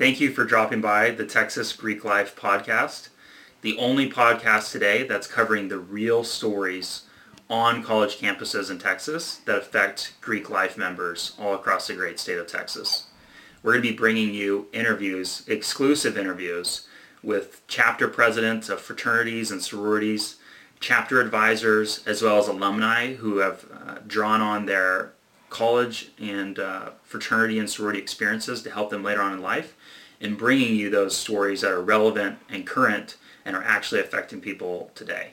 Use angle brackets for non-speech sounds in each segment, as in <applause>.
Thank you for dropping by the Texas Greek Life podcast, the only podcast today that's covering the real stories on college campuses in Texas that affect Greek Life members all across the great state of Texas. We're going to be bringing you interviews, exclusive interviews, with chapter presidents of fraternities and sororities, chapter advisors, as well as alumni who have uh, drawn on their college and uh, fraternity and sorority experiences to help them later on in life and bringing you those stories that are relevant and current and are actually affecting people today.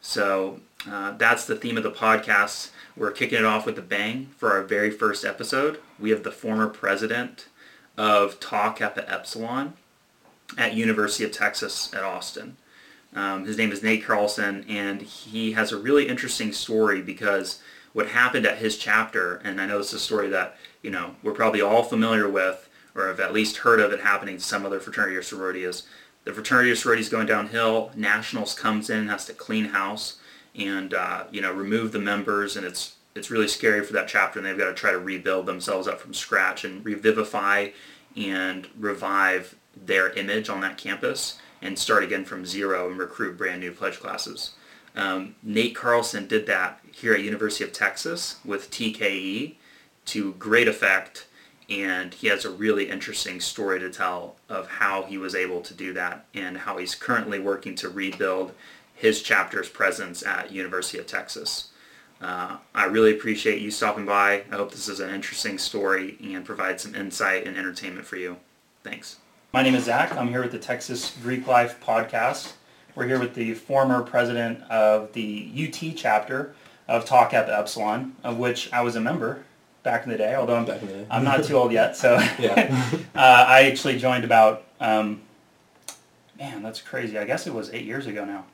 So uh, that's the theme of the podcast. We're kicking it off with a bang for our very first episode. We have the former president of Tau Kappa Epsilon at University of Texas at Austin. Um, his name is Nate Carlson, and he has a really interesting story because what happened at his chapter, and I know this is a story that you know we're probably all familiar with, or have at least heard of it happening to some other fraternity or sorority, is the fraternity or sorority is going downhill. Nationals comes in, has to clean house, and uh, you know remove the members, and it's it's really scary for that chapter, and they've got to try to rebuild themselves up from scratch and revivify and revive their image on that campus and start again from zero and recruit brand new pledge classes. Um, Nate Carlson did that here at University of Texas with TKE to great effect, and he has a really interesting story to tell of how he was able to do that and how he's currently working to rebuild his chapter's presence at University of Texas. Uh, I really appreciate you stopping by. I hope this is an interesting story and provides some insight and entertainment for you. Thanks. My name is Zach. I'm here with the Texas Greek Life podcast. We're here with the former president of the UT chapter of Tau Kappa Epsilon, of which I was a member back in the day, although I'm, I'm not too old yet. So <laughs> <laughs> uh, I actually joined about, um, man, that's crazy. I guess it was eight years ago now.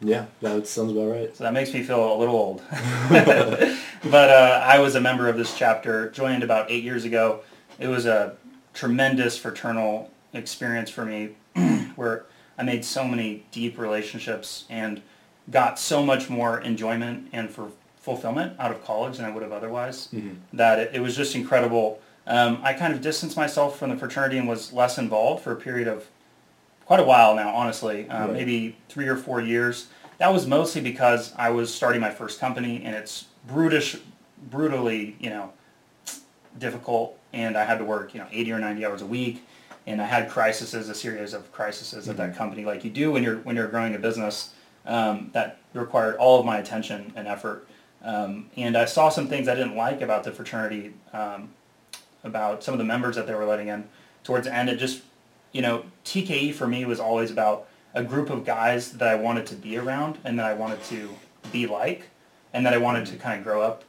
Yeah, that sounds about right. So that makes me feel a little old. <laughs> but uh, I was a member of this chapter, joined about eight years ago. It was a tremendous fraternal experience for me <clears throat> where I made so many deep relationships and got so much more enjoyment and for fulfillment out of college than I would have otherwise. Mm-hmm. That it, it, was just incredible. Um, I kind of distanced myself from the fraternity and was less involved for a period of quite a while now, honestly, um, right. maybe three or four years. That was mostly because I was starting my first company, and it's brutish, brutally, you know, difficult, and I had to work, you know, 80 or 90 hours a week, and I had crises, a series of crises mm-hmm. at that mm-hmm. company, like you do when you're when you're growing a business. Um, that required all of my attention and effort. Um, and I saw some things I didn't like about the fraternity, um, about some of the members that they were letting in. Towards the end, it just you know, TKE for me was always about a group of guys that I wanted to be around and that I wanted to be like and that I wanted to kind of grow up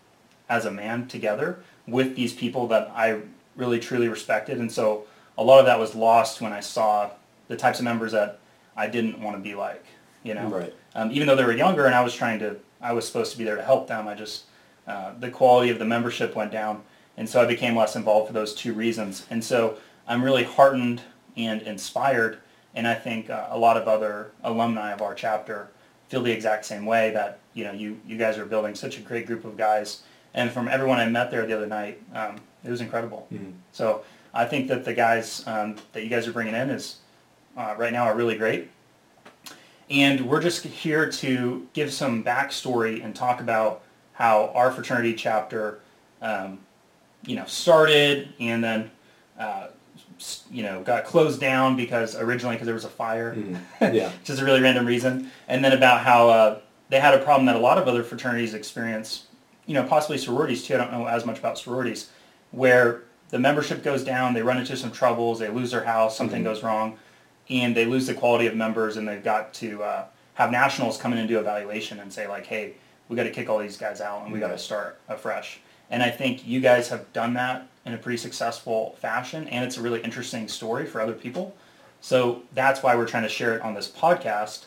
as a man together with these people that I really truly respected. And so a lot of that was lost when I saw the types of members that I didn't want to be like, you know. Right. Um, even though they were younger and I was trying to, I was supposed to be there to help them. I just, uh, the quality of the membership went down. And so I became less involved for those two reasons. And so I'm really heartened and inspired. And I think uh, a lot of other alumni of our chapter feel the exact same way that, you know, you, you guys are building such a great group of guys. And from everyone I met there the other night, um, it was incredible. Mm-hmm. So I think that the guys um, that you guys are bringing in is uh, right now are really great. And we're just here to give some backstory and talk about how our fraternity chapter, um, you know, started and then uh, you know, got closed down because originally because there was a fire, mm. <laughs> yeah, which is a really random reason, and then about how uh, they had a problem that a lot of other fraternities experience, you know, possibly sororities too. I don't know as much about sororities, where the membership goes down, they run into some troubles, they lose their house, something mm-hmm. goes wrong, and they lose the quality of members, and they've got to uh, have nationals come in and do evaluation and say like, hey, we got to kick all these guys out and we got to start afresh. And I think you guys have done that in a pretty successful fashion, and it's a really interesting story for other people. So that's why we're trying to share it on this podcast.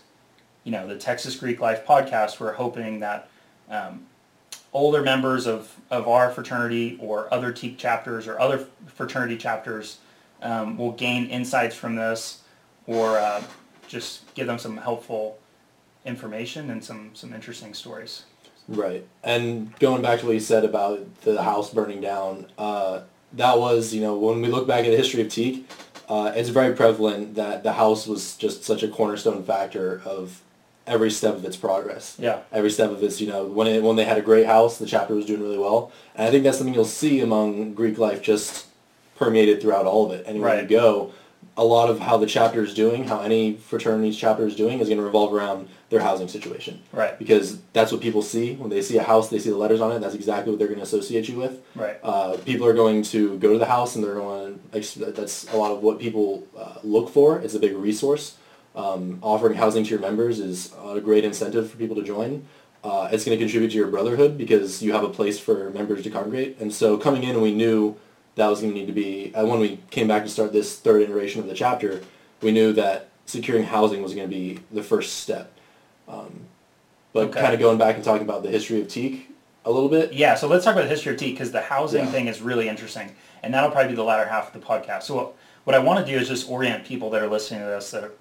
You know, the Texas Greek Life podcast. We're hoping that um, older members of, of our fraternity or other Teke chapters or other fraternity chapters um, will gain insights from this or uh, just give them some helpful information and some, some interesting stories. Right. And going back to what you said about the house burning down, uh, that was, you know, when we look back at the history of Teke, uh, it's very prevalent that the house was just such a cornerstone factor of every step of its progress. Yeah. Every step of its, you know, when it, when they had a great house, the chapter was doing really well. And I think that's something you'll see among Greek life just permeated throughout all of it. Anywhere Right. you go, a lot of how the chapter is doing, how any fraternity's chapter is doing is going to revolve around their housing situation. Right. Because that's what people see. When they see a house, they see the letters on it. That's exactly what they're going to associate you with. Right. Uh, people are going to go to the house and they're going to, that's a lot of what people uh, look for. It's a big resource. Um, offering housing to your members is a great incentive for people to join. Uh, it's going to contribute to your brotherhood because you have a place for members to congregate. And so coming in, we knew that was going to need to be, uh, when we came back to start this third iteration of the chapter, we knew that securing housing was going to be the first step. Um, but Okay. kind of going back and talking about the history of Teke a little bit. Yeah, so let's talk about the history of tea because the housing Yeah. thing is really interesting, and that'll probably be the latter half of the podcast. So what, what I want to do is just orient people that are listening to this that are,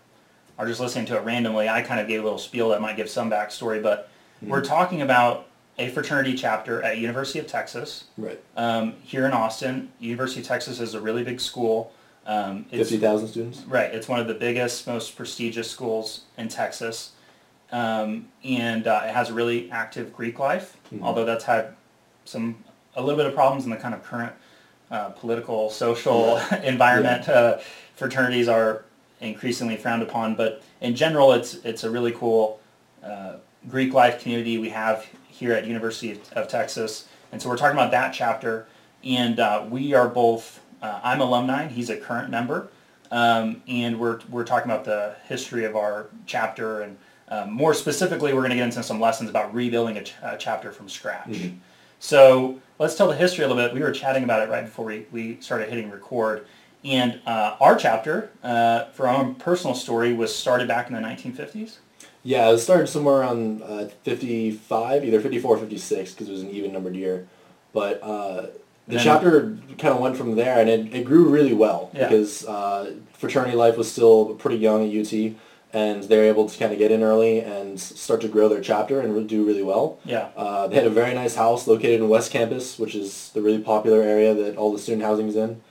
are just listening to it randomly. I kind of gave a little spiel that might give some backstory, but we're talking about a fraternity chapter at University of Texas Right. um, here in Austin. University of Texas is a really big school. Um, it's, 50,000 students. Right. It's one of the biggest, most prestigious schools in Texas. Um, and uh, it has a really active Greek life, although that's had some, a little bit of problems in the kind of current uh, political, social <laughs> environment. Uh, fraternities are increasingly frowned upon, but in general, it's, it's a really cool uh, Greek life community we have here at University of, Texas. And so we're talking about that chapter, and uh, we are both, uh, I'm alumni, he's a current member, um, and we're, we're talking about the history of our chapter, and um, more specifically, we're going to get into some lessons about rebuilding a, ch- a chapter from scratch. So let's tell the history a little bit. We were chatting about it right before we, we started hitting record. And uh, our chapter, uh, for our own personal story, was started back in the 1950s. Yeah, it started somewhere around uh, 55, either 54 or 56, because it was an even numbered year. But uh, the Then- chapter kind of went from there, and it, it grew really well Yeah. because uh, fraternity life was still pretty young at UT, and they were able to kind of get in early and start to grow their chapter and do really well. Yeah. Uh, they had a very nice house located in West Campus, which is the really popular area that all the student housing is in.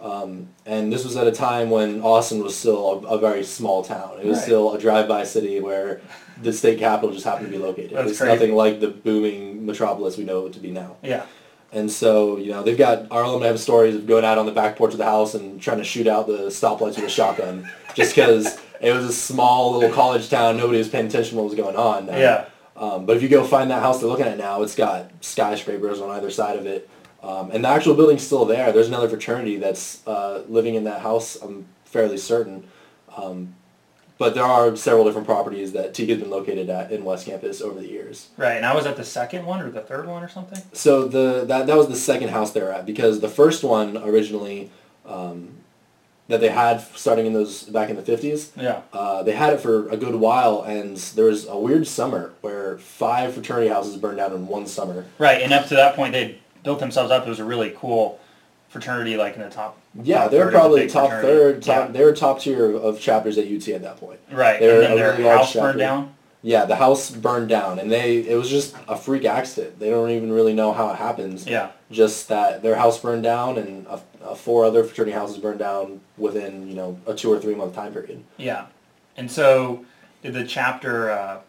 Um, and this was at a time when Austin was still a, a very small town. It was Right. still a drive-by city where the state capital just happened to be located. That's was crazy. nothing like the booming metropolis we know it to be now. Yeah. And so, you know, they've got our alumni have stories of going out on the back porch of the house and trying to shoot out the stoplights with a shotgun, <laughs> just because it was a small little college town. Nobody was paying attention to what was going on. Uh, Yeah. Um, but if you go find that house they're looking at now, it's got skyscrapers on either side of it, um, and the actual building's still there. There's another fraternity that's uh, living in that house. I'm fairly certain. Um, but there are several different properties that Teke has been located at in West Campus over the years. Right. And I was at the second one or the third one or something. So the that that was the second house they were at because the first one originally um, that they had starting in those back in the fifties, Yeah. uh, they had it for a good while, and there was a weird summer where five fraternity houses burned down in one summer. Right. And up to that point, they built themselves up. It was a really cool fraternity, like in the top. Yeah, top they third were of the probably top fraternity. third, top. Yeah. They were top tier of chapters at UT at that point. Right. they And were then a their house burned chapter. down. Yeah, the house burned down, and they it was just a freak accident. They don't even really know how it happens. Yeah. just that their house burned down and uh, uh, four other fraternity houses burned down within you know a two or three month time period. Yeah. And so, did the chapter uh,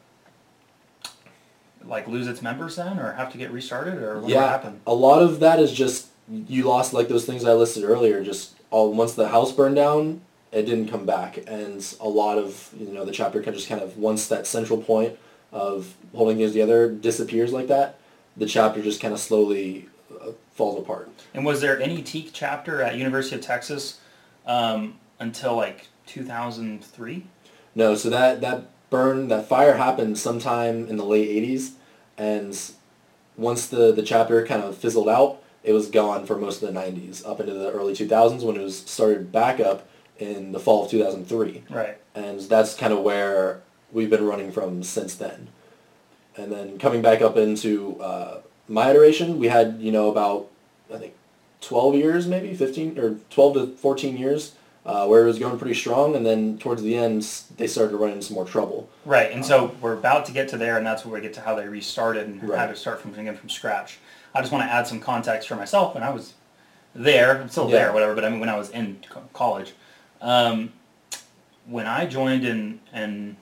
like lose its members then, or have to get restarted, or what yeah, happened? a lot of that is just you lost like those things I listed earlier. Just all once the house burned down, it didn't come back, and a lot of you know the chapter kind of just kind of once that central point of holding things together disappears like that, the chapter just kind of slowly uh, falls apart. And was there any Teke chapter at University of Texas um, until like 2003? No, so that that burn that fire happened sometime in the late '80s, and once the the chapter kind of fizzled out, it was gone for most of the '90s up into the early 2000s when it was started back up in the fall of 2003, Right. and that's kind of where we've been running from since then. And then coming back up into uh, my iteration, we had you know about I think 12 years maybe 15 or 12 to 14 years uh, where it was going pretty strong, and then towards the end they started to run into some more trouble. Right. And so we're about to get to there, and that's where we get to how they restarted and how to start from again from scratch. I just want to add some context for myself when I was there. I'm still Yeah. there, whatever. But I mean, when I was in college, Um, when I joined in in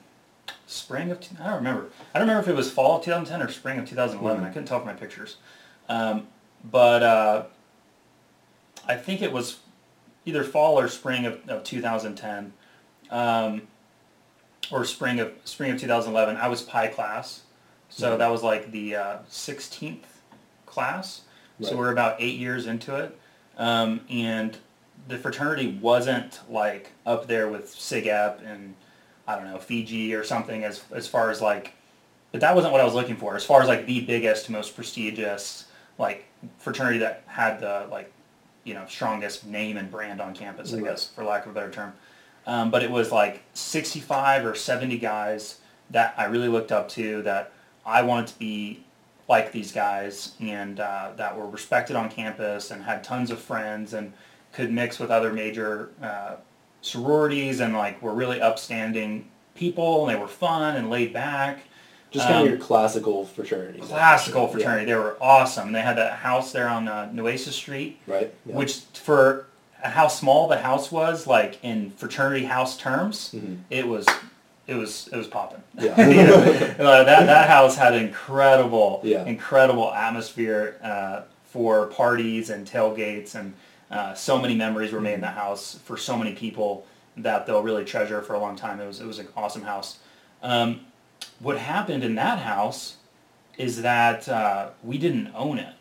spring of I don't remember. I don't remember if it was fall of 2010 or spring of 2011. I couldn't tell from my pictures. Um, but uh, I think it was either fall or spring of, of 2010, um, or spring of spring of 2011. I was Pi class, so that was like the uh, 16th class. So we're about eight years into it, um, and the fraternity wasn't like up there with SIGEP and I don't know Fiji or something as as far as like, but that wasn't what I was looking for. As far as like the biggest, most prestigious like fraternity that had the like, you know, strongest name and brand on campus, I guess, for lack of a better term. Um, but it was like 65 or 70 guys that I really looked up to that I wanted to be like these guys and uh, that were respected on campus and had tons of friends and could mix with other major uh, sororities and like were really upstanding people and they were fun and laid back. Just kind Um, of your classical fraternity. Classical Yeah. fraternity. They were awesome. They had that house there on uh, Nueces Street, Right? Yeah. which for how small the house was, like in fraternity house terms, Mhm. it was it was it was popping. Yeah. <laughs> You know, that that house had incredible Yeah. incredible atmosphere uh, for parties and tailgates and uh, so many memories were made in that house for so many people that they'll really treasure for a long time. It was it was an awesome house. Um, what happened in that house is that uh, we didn't own it.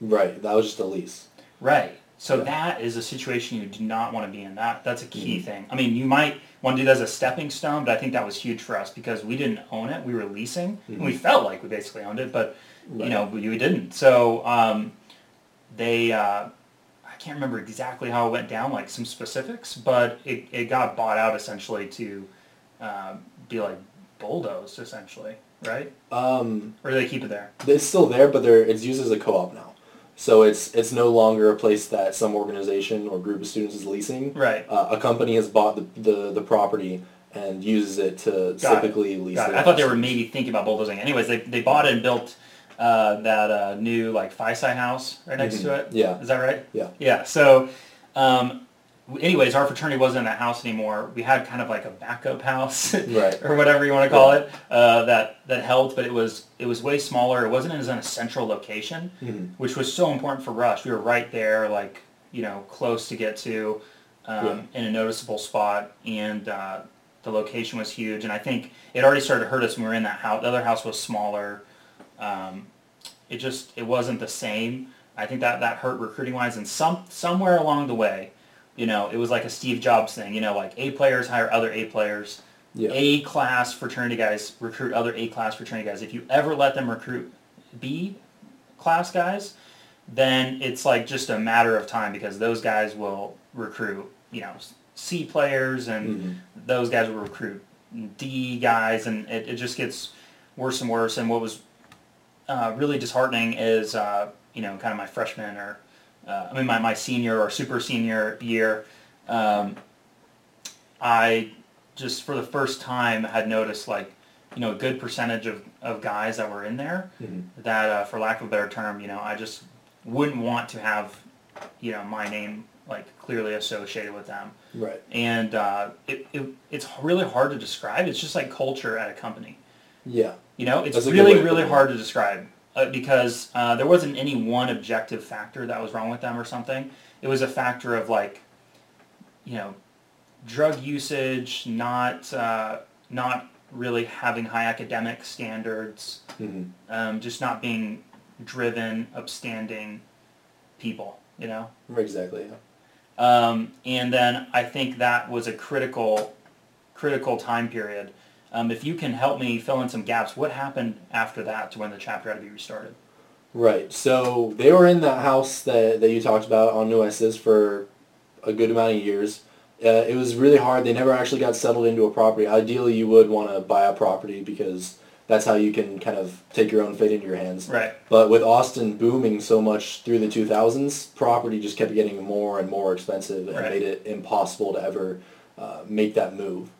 Right. That was just a lease. Right. So Yeah. that is a situation you do not want to be in. That that's a key Mhm. thing. I mean, you might want to do that as a stepping stone, but I think that was huge for us because we didn't own it. We were leasing, and we felt like we basically owned it, but you know, we, we didn't. So um, they, uh, I can't remember exactly how it went down, like some specifics, but it, it got bought out essentially to uh, be like bulldozed, essentially, right? Um, Or do they keep it there? it's still there, but there it's used as a co-op now. So it's it's no longer a place that some organization or group of students is leasing. Right. Uh, a company has bought the, the, the property and uses it to Got it. typically lease. Got it. I thought they were maybe thinking about bulldozing. Anyways, they, they bought it and built uh, that uh, new like Phi Psi house right next to it. Mm-hmm. Yeah. Is that right? Yeah. Yeah. So, um, anyways, our fraternity wasn't in that house anymore. We had kind of like a backup house, <laughs> Right. or whatever you want to call it, uh, that that helped. But it was it was way smaller. It wasn't as in a central location, Mhm. which was so important for Rush. We were right there, like you know, close to get to, um, in a noticeable spot, and uh, the location was huge. And I think it already started to hurt us when we were in that house. The other house was smaller. Um, it just it wasn't the same. I think that that hurt recruiting wise, and some somewhere along the way, you know, it was like a Steve Jobs thing. You know, like A players hire other A players. Yeah. A class fraternity guys recruit other A class fraternity guys. If you ever let them recruit B class guys, then it's like just a matter of time because those guys will recruit, you know, C players and Mhm. those guys will recruit D guys and it, it just gets worse and worse. And what was uh, really disheartening is, uh, you know, kind of my freshman or, uh, I mean, my, my senior or super senior year, um, I just for the first time had noticed like, you know, a good percentage of, of guys that were in there Mhm. that, uh, for lack of a better term, you know, I just wouldn't want to have, you know, my name like clearly associated with them. Right. And uh, it, it, it's really hard to describe. It's just like culture at a company. Yeah. You know, it's That's really, way to put really hard to describe because uh, there wasn't any one objective factor that was wrong with them or something. It was a factor of like, you know, drug usage, not uh, not really having high academic standards, hmm um, just not being driven, upstanding people. You know. Exactly. Yeah. Um, and then I think that was a critical, critical time period. Um, if you can help me fill in some gaps, what happened after that to when the chapter had to be restarted? Right. So they were in that house that, that you talked about on Nueces for a good amount of years. Uh, it was really hard. They never actually got settled into a property. Ideally, you would want to buy a property because that's how you can kind of take your own fate into your hands. Right. But with Austin booming so much through the 2000s, property just kept getting more and more expensive and Right. made it impossible to ever uh, make that move.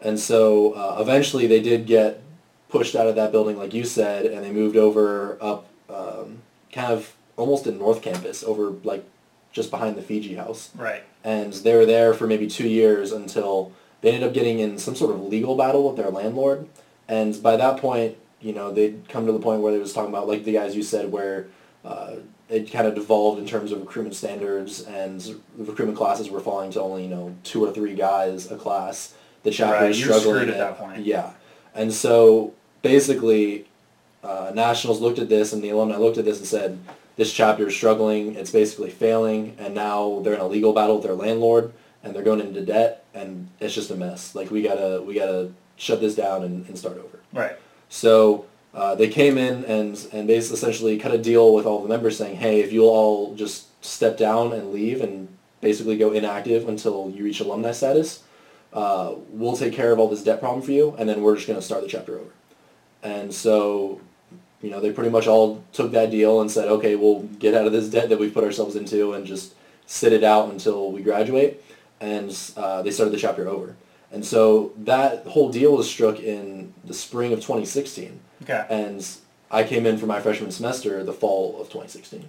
And so uh, eventually they did get pushed out of that building, like you said, and they moved over up um, kind of almost in North Campus, over like just behind the Fiji house. Right. And they were there for maybe two years until they ended up getting in some sort of legal battle with their landlord. And by that point, you know, they'd come to the point where they was talking about, like the guys you said, where uh, it kind of devolved in terms of recruitment standards and the recruitment classes were falling to only, you know, two or three guys a class. The chapter Right, you're struggling. at that point. Yeah. And so basically, uh, Nationals looked at this and the alumni looked at this and said, this chapter is struggling, it's basically failing, and now they're in a legal battle with their landlord, and they're going into debt, and it's just a mess. Like, we gotta, we gotta shut this down and, and start over. Right. So uh, they came in and and basically essentially cut a deal with all the members saying, hey, if you'll all just step down and leave and basically go inactive until you reach alumni status, uh, we'll take care of all this debt problem for you, and then we're just going to start the chapter over. And so, you know, they pretty much all took that deal and said, okay, we'll get out of this debt that we've put ourselves into and just sit it out until we graduate. And uh, they started the chapter over. And so that whole deal was struck in the spring of 2016. Okay. And I came in for my freshman semester the fall of 2016.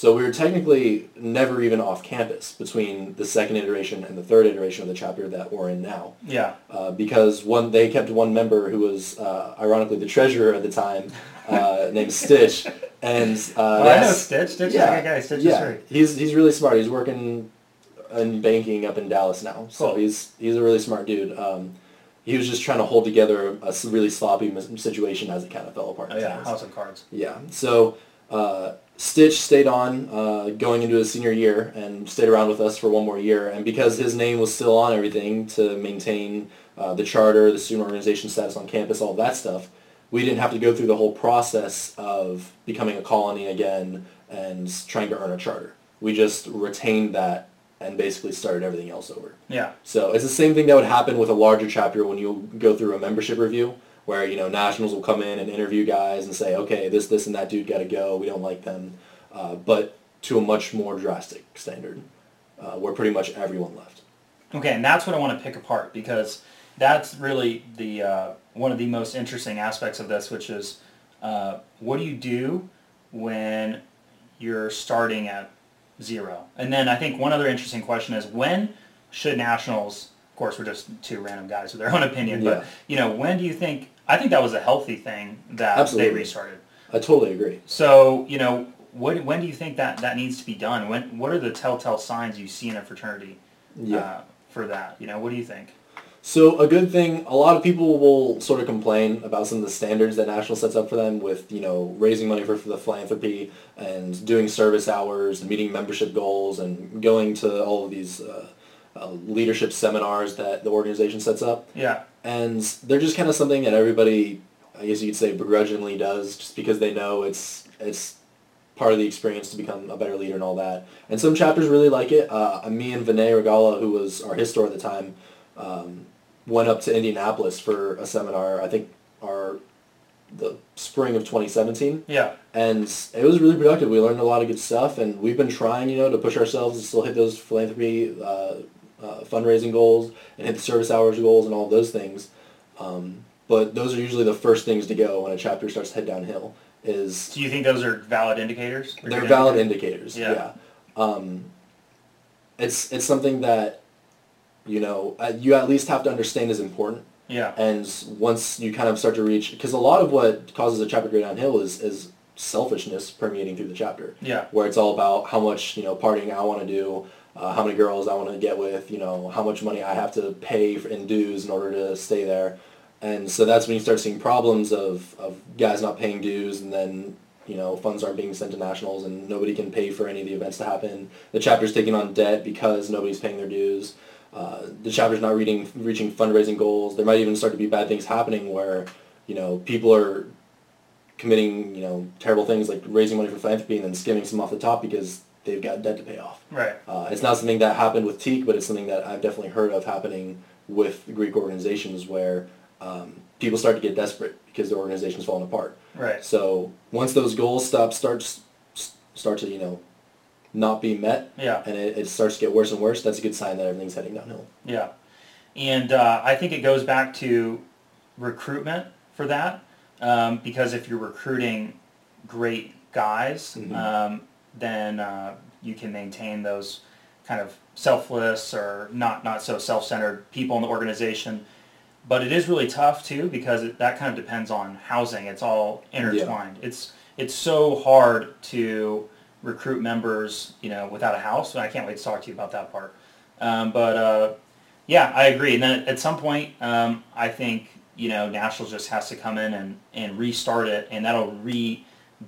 So we were technically never even off campus between the second iteration and the third iteration of the chapter that we're in now. Yeah. Uh, because one, they kept one member who was uh, ironically the treasurer at the time, uh, <laughs> named Stitch, and uh, Oh, I know Stitch. Stitch yeah, is a guy. Stitch is great. he's he's really smart. He's working in banking up in Dallas now, so Cool. he's he's a really smart dude. Um, he was just trying to hold together a really sloppy situation as it kind of fell apart. Oh yeah. House of Cards. Yeah. So uh, Stitch stayed on uh, going into his senior year and stayed around with us for one more year. And because his name was still on everything to maintain uh, the charter, the student organization status on campus, all that stuff, we didn't have to go through the whole process of becoming a colony again and trying to earn a charter. We just retained that and basically started everything else over. Yeah. So it's the same thing that would happen with a larger chapter when you go through a membership review, where you know nationals will come in and interview guys and say, okay, this, this, and that dude got to go. We don't like them, uh, but to a much more drastic standard, uh, where pretty much everyone left. Okay, and that's what I want to pick apart because that's really the uh, one of the most interesting aspects of this, which is uh, what do you do when you're starting at zero? And then I think one other interesting question is when should nationals? Of course, we're just two random guys with their own opinion, Yeah. but you know, when do you think? I think that was a healthy thing that Absolutely. they restarted. I totally agree. So you know, what, when do you think that that needs to be done? When what are the telltale signs you see in a fraternity Yeah. uh, for that? You know, what do you think? So a good thing, a lot of people will sort of complain about some of the standards that National sets up for them with, you know, raising money for, for the philanthropy and doing service hours and meeting membership goals and going to all of these uh, uh, leadership seminars that the organization sets up. Yeah. And they're just kind of something that everybody, I guess you could say, begrudgingly does just because they know it's it's part of the experience to become a better leader and all that. And some chapters really like it. Uh, me and Vinay Regala, who was our histor at the time, um, went up to Indianapolis for a seminar. I think our the spring of 2017 Yeah. and it was really productive. We learned a lot of good stuff, and we've been trying, you know, to push ourselves and still hit those philanthropy, uh, uh, fundraising goals, and hit the service hours goals, and all those things. Um, but those are usually the first things to go when a chapter starts to head downhill. Is Do you think those are valid indicators? They're valid indicators? Yeah. Yeah. Um, it's it's something that, you know, uh, you at least have to understand is important. Yeah. And once you kind of start to reach, because a lot of what causes a chapter to go downhill is, is selfishness permeating through the chapter. Yeah. Where it's all about how much, you know, partying I want to do, uh, how many girls I want to get with, you know, how much money I have to pay for, in dues in order to stay there. And so that's when you start seeing problems of, of guys not paying dues and then, you know, funds aren't being sent to nationals and nobody can pay for any of the events to happen. The chapter's taking on debt because nobody's paying their dues. Uh, the chapter's not reading, reaching fundraising goals. There might even start to be bad things happening where, you know, people are committing, you know, terrible things like raising money for philanthropy and then skimming some off the top because they've got debt to pay off. Right. Uh, it's not something that happened with Teke, but it's something that I've definitely heard of happening with Greek organizations where um, people start to get desperate because their organization's falling apart. Right. So once those goals stop starts start to you know not be met Yeah. and it, it starts to get worse and worse, that's a good sign that everything's heading downhill. Yeah. And uh, I think it goes back to recruitment for that um, because if you're recruiting great guys, Mhm. um, then uh, you can maintain those kind of selfless or not not so self-centered people in the organization. But it is really tough too because it, that kind of depends on housing. It's all intertwined. It's it's so hard to recruit members, you know, without a house. And I can't wait to talk to you about that part. Um, but uh, yeah, I agree. And then at some point, um, I think you know National just has to come in and, and restart it, and that'll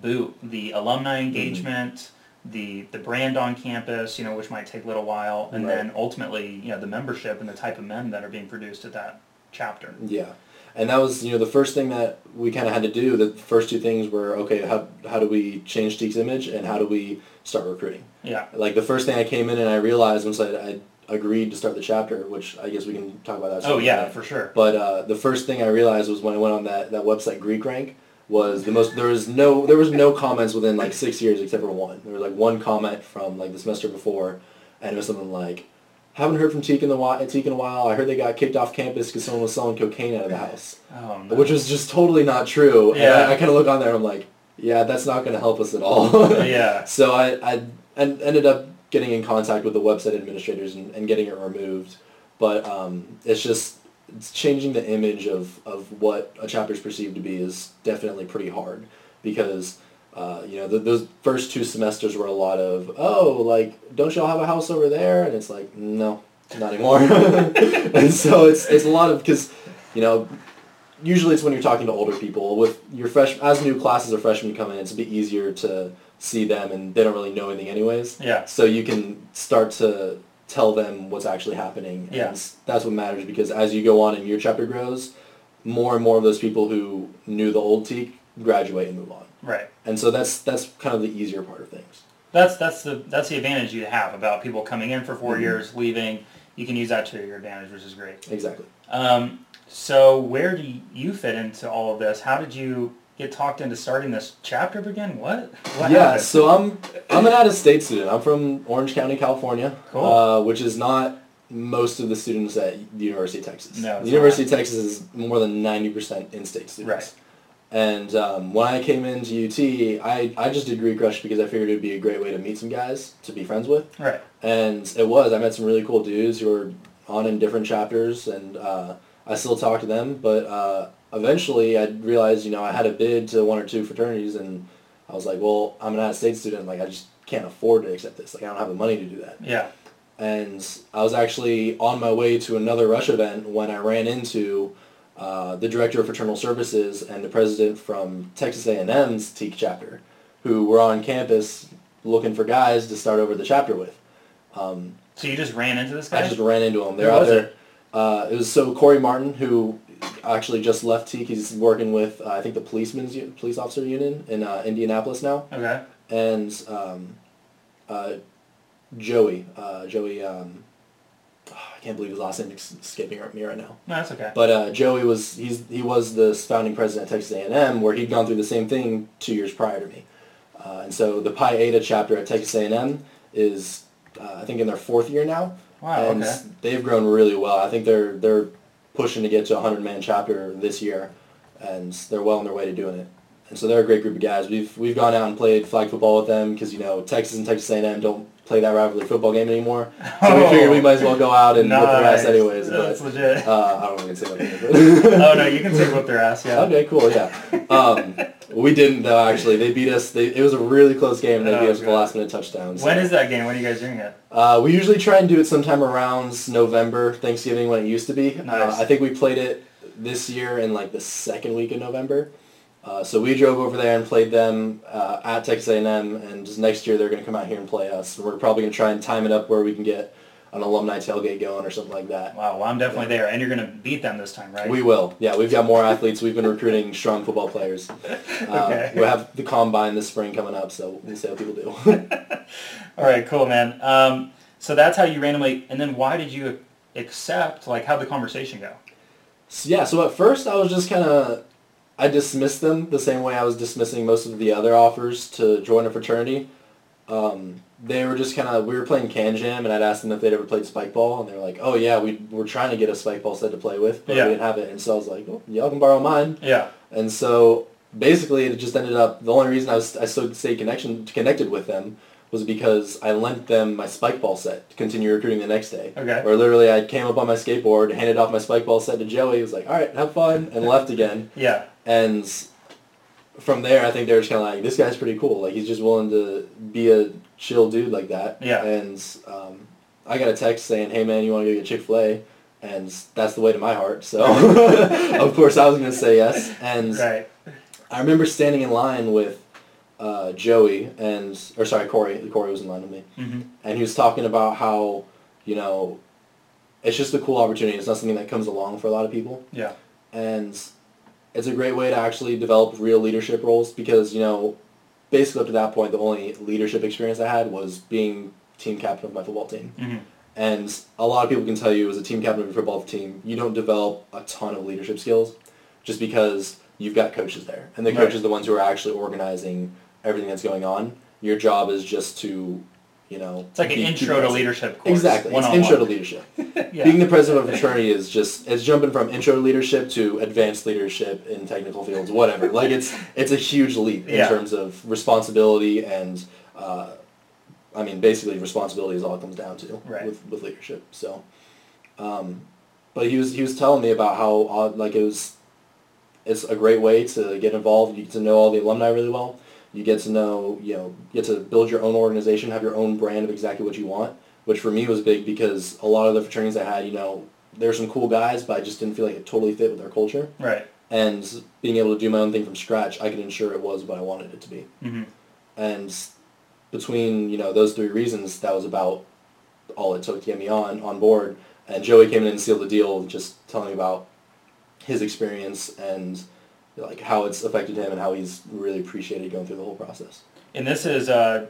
reboot the alumni Mm-hmm. engagement, the the brand on campus, you know, which might take a little while, and Right. then ultimately, you know, the membership and the type of men that are being produced at that chapter. Yeah, and that was you know the first thing that we kind of had to do. The first two things were okay. How how do we change Teke's image and how do we start recruiting? Yeah. Like the first thing I came in and I realized once I, I agreed to start the chapter, which I guess we can talk about that. Oh yeah, for sure. But uh, the first thing I realized was when I went on that, that website Greek Rank was the most there was no there was no comments within like six years except for one. There was like one comment from like the semester before, and it was something like, "Haven't heard from Teke in the while, Teke in a while. I heard they got kicked off campus because someone was selling cocaine out of the <laughs> house," Oh no. which was just totally not true. And Yeah. I, I kind of look on there and I'm like, "Yeah, that's not going to help us at all." <laughs> yeah. <laughs> So I, I en- ended up getting in contact with the website administrators and, and getting it removed. But um, it's just it's changing the image of, of what a chapter is perceived to be is definitely pretty hard because uh, you know the, those first two semesters were a lot of oh like don't y'all have a house over there? And it's like no not anymore. <laughs> And so it's it's a lot of because you know usually it's when you're talking to older people with your fresh as new classes of freshmen come in it's a bit easier to see them and they don't really know anything anyways. Yeah. so you can start to tell them what's actually happening and Yeah. that's what matters because as you go on and your chapter grows more and more of those people who knew the old Teke graduate and move on Right. and so that's that's kind of the easier part of things That's that's the that's the advantage you have about people coming in for 4 Mhm. years, leaving. You can use that to your advantage, which is great. exactly Um, so where do you fit into all of this? How did you get talked into starting this chapter again? What? What yeah, happened? so I'm I'm an out-of-state student. I'm from Orange County, California, Cool. uh, which is not most of the students at the University of Texas. No, the University of Texas is more than ninety percent in-state students. Right. And um, when I came into UT, I, I just did Greek Rush because I figured it would be a great way to meet some guys to be friends with. right. And it was. I met some really cool dudes who were on in different chapters, and uh, I still talk to them. But uh, eventually, I realized, you know, I had a bid to one or two fraternities, and I was like, well, I'm an out-of-state student. Like, I just can't afford to accept this. Like, I don't have the money to do that. Yeah. And I was actually on my way to another Rush event when I ran into uh, the director of fraternal services and the president from Texas A&M's Teke chapter, who were on campus looking for guys to start over the chapter with. Um, So you just ran into this guy? I just ran into him. They're Who out there. it? Uh, it was so Corey Martin, who actually just left Teke. He's working with uh, I think the policemen's U- police officer union in uh, Indianapolis now, Okay. and um, uh, Joey, uh, Joey. Um, I can't believe his last name is escaping me right now. No, that's okay. But uh, Joey was he's he was the founding president at Texas A&M, where he'd gone through the same thing two years prior to me, uh, and so the Pi Eta chapter at Texas A&M is uh, I think in their fourth year now, Wow, and okay. they've grown really well. I think they're they're pushing to get to a hundred man chapter this year, and they're well on their way to doing it. And so they're a great group of guys. We've we've gone out and played flag football with them because you know Texas and Texas A&M don't play that rivalry football game anymore. So we figured we might as well go out and whip their ass Nice. anyways. That's But, legit. uh, I don't know if I can say that. but- <laughs> oh no, <laughs> you can say whip their ass, yeah. Okay, cool, yeah. Um, we didn't though. Actually, they beat us. They, it was a really close game. They Oh, beat us with a last minute touchdown. so- When is that game? When are you guys doing it? Uh, we usually try and do it sometime around November, Thanksgiving when it used to be. Nice. Uh, I think we played it this year in like the second week of November. Uh, so we drove over there and played them uh, at Texas A&M, and just next year they're going to come out here and play us. And We're probably going to try and time it up where we can get an alumni tailgate going or something like that. Wow, well I'm definitely there. And you're gonna beat them this time, right? We will. Yeah, we've got more athletes. We've been recruiting strong football players. <laughs> Uh, Okay. We have the combine this spring coming up, so we'll see how people do. <laughs> All right, cool, man. Um, so that's how you randomly. And then why did you accept? Like, how'd the conversation go? So, yeah, so at first I was just kind of, I dismissed them the same way I was dismissing most of the other offers to join a fraternity. Um, they were just kind of, we were playing KanJam, and I'd asked them if they'd ever played spike ball, and they were like, oh yeah, we were trying to get a spike ball set to play with, but Yeah. we didn't have it. And so I was like, well, y'all can borrow mine. Yeah. And so basically it just ended up, the only reason I was, I still stayed connection, connected with them was because I lent them my spike ball set to continue recruiting the next day. Okay. Where literally I came up on my skateboard, handed off my spike ball set to Joey, he was like, all right, have fun, and left again. <laughs> Yeah. And from there, I think they're just kind of like, this guy's pretty cool. Like, he's just willing to be a chill dude like that. Yeah. And um, I got a text saying, hey, man, you want to go get Chick-fil-A? And that's the way to my heart. So, <laughs> <laughs> of course, I was going to say yes. And Right. I remember standing in line with uh, Joey and, or sorry, Corey. Corey was in line with me. hmm And he was talking about how, you know, it's just a cool opportunity. It's not something that comes along for a lot of people Yeah. and it's a great way to actually develop real leadership roles because you know basically up to that point the only leadership experience i had was being team captain of my football team hmm and a lot of people can tell you as a team captain of your football team you don't develop a ton of leadership skills just because you've got coaches there and the Right. coaches are the ones who are actually organizing everything that's going on your job is just to you know It's like an intro to leadership course. exactly it's intro to leadership <laughs> yeah. being the president of a fraternity is just it's jumping from intro to leadership to advanced leadership in technical fields, whatever. like it's it's a huge leap in Yeah. terms of responsibility and uh, I mean basically responsibility is all it comes down to Right. with with leadership. So, um, but he was he was telling me about how odd, like it was it's a great way to get involved. You get to know all the alumni really well. You get to know, you know, you get to build your own organization, have your own brand of exactly what you want, which for me was big because a lot of the fraternities I had, you know, there's some cool guys, but I just didn't feel like it totally fit with their culture. Right. And being able to do my own thing from scratch, I could ensure it was what I wanted it to be. Mm-hmm. And between, you know, those three reasons, that was about all it took to get me on, on board. And Joey came in and sealed the deal, just telling me about his experience and like how it's affected him and how he's really appreciated going through the whole process. And this is uh,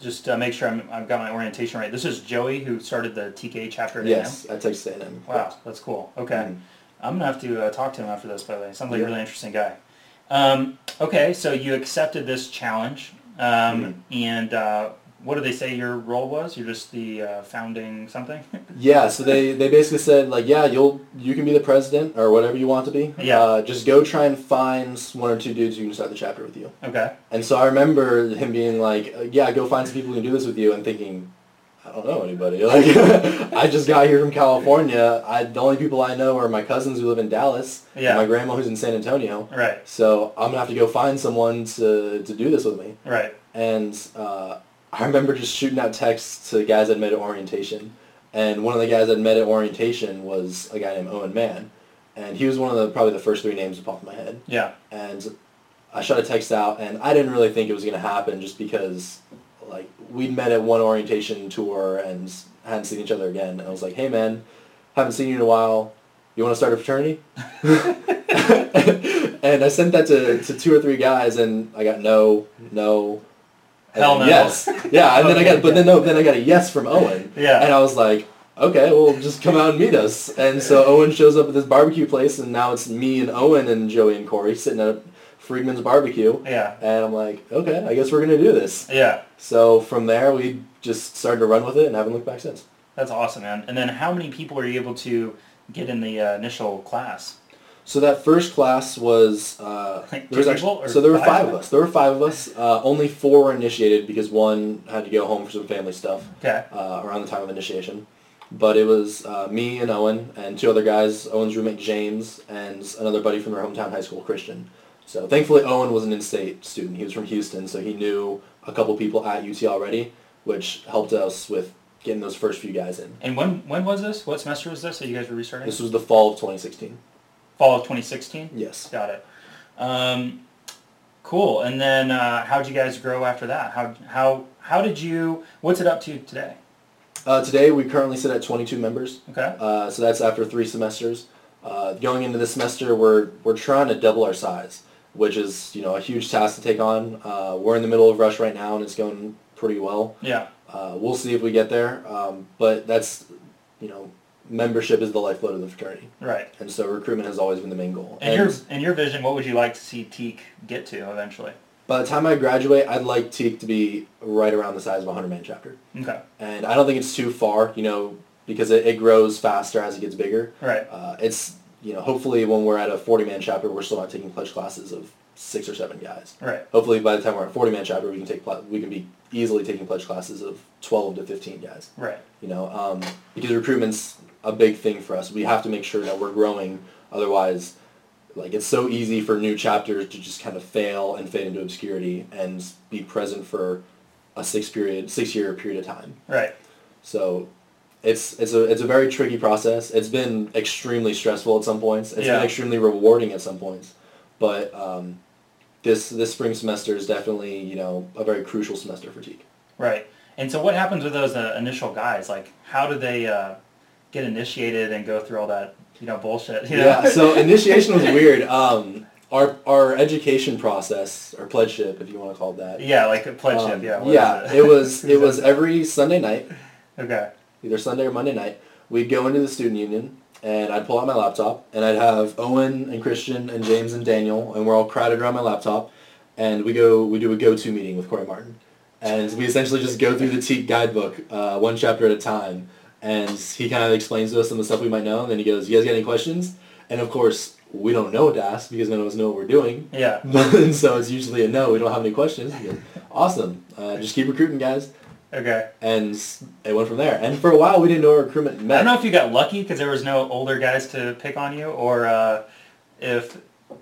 just to make sure I'm, I've got my orientation right. This is Joey who started the TK chapter at Yes, at Texas A&M. Wow, that's cool. Okay. Mhm. I'm gonna have to uh, talk to him after this. By the way, sounds like Yeah. a really interesting guy. Um, okay, so you accepted this challenge, um, Mm-hmm. and uh, what did they say your role was? You're just the uh, founding something. <laughs> Yeah, so they, they basically said like, yeah, you'll you can be the president or whatever you want to be. Yeah. Uh, just go try and find one or two dudes who can start the chapter with you. okay. And so I remember him being like, uh, yeah, go find some people who can do this with you, and thinking, I don't know anybody. <laughs> Like, <laughs> I just got here from California. I the only people I know are my cousins who live in Dallas, Yeah. and my grandma who's in San Antonio. Right. So I'm gonna have to go find someone to to do this with me. Right. And uh, I remember just shooting out texts to guys I'd met at orientation. And one of the guys I'd met at orientation was a guy named Owen Mann. And he was one of the probably the first three names that popped in my head. Yeah. And I shot a text out, and I didn't really think it was going to happen just because, like, we'd met at one orientation tour and hadn't seen each other again. And I was like, hey, man, haven't seen you in a while. You want to start a fraternity? <laughs> <laughs> and I sent that to, to two or three guys, and I got no, no, Hell no. Yes. <laughs> Yeah, and then I got, but then no, then I got a yes from Owen. Yeah. And I was like, okay, well, just come out and meet us. And so Owen shows up at this barbecue place, and now it's me and Owen and Joey and Corey sitting at Freedmen's barbecue. Yeah. And I'm like, okay, I guess we're gonna do this. Yeah. So from there, we just started to run with it and haven't looked back since. That's awesome, man. And then how many people are you able to get in the uh, initial class? So that first class was uh, Like there was actually, so there were five? five of us. There were five of us. Uh, only four were initiated because one had to go home for some family stuff. Okay. uh, around the time of initiation. But it was uh, me and Owen and two other guys, Owen's roommate James and another buddy from their hometown high school, Christian. So thankfully Owen was an in-state student. He was from Houston, so he knew a couple people at UT already, which helped us with getting those first few guys in. And when when was this? What semester was this that you guys were restarting? This was the fall of 2016. Fall of 2016. Yes. Got it. Um, cool. And then uh, how did you guys grow after that? How how how did you? What's it up to today? Uh, today we currently sit at 22 members. Okay. Uh, so that's after three semesters. Uh, going into this semester, we're we're trying to double our size, which is you know a huge task to take on. Uh, we're in the middle of rush right now, and it's going pretty well. Yeah. Uh, we'll see if we get there, um, but that's you know membership is the lifeblood of the fraternity, Right. and so recruitment has always been the main goal. And your in your vision, what would you like to see Teke get to eventually? by the time I graduate, I'd like Teke to be right around the size of a hundred man chapter, Okay. and I don't think it's too far, you know, because it, it grows faster as it gets bigger. Right. Uh, it's you know hopefully when we're at a 40 man chapter we're still not taking pledge classes of six or seven guys. Right. Hopefully, by the time we're at forty man chapter, we can take we can be easily taking pledge classes of twelve to fifteen guys. Right. You know, um, because recruitment's a big thing for us. We have to make sure that we're growing. Otherwise, like it's so easy for new chapters to just kind of fail and fade into obscurity and be present for a six period, six year period of time. Right. So it's it's a it's a very tricky process. It's been extremely stressful at some points. It's Yeah. been extremely rewarding at some points. But um, this this spring semester is definitely you know a very crucial semester for Teke. Right. And so what happens with those uh, initial guys? Like, how do they uh, get initiated and go through all that, you know, bullshit? You know? Yeah. So initiation was <laughs> weird. Um, our our education process or pledgeship, if you want to call it that. yeah, like a pledgeship. um, yeah. yeah. is It was <laughs> it was every Sunday night, Okay. either Sunday or Monday night. We'd go into the student union and I'd pull out my laptop and I'd have Owen and Christian and James and Daniel and we're all crowded around my laptop and we go we do a go-to meeting with Corey Martin and we essentially just go through the Teke guidebook uh, one chapter at a time and he kind of explains to us some of the stuff we might know and then he goes you guys got any questions? And of course we don't know what to ask because none of us know what we're doing. Yeah. <laughs> and so it's usually a no we don't have any questions. He goes, awesome. Uh, just keep recruiting guys. Okay. and it went from there. And for a while we didn't know where recruitment I don't know if you got lucky because there was no older guys to pick on you, or uh, if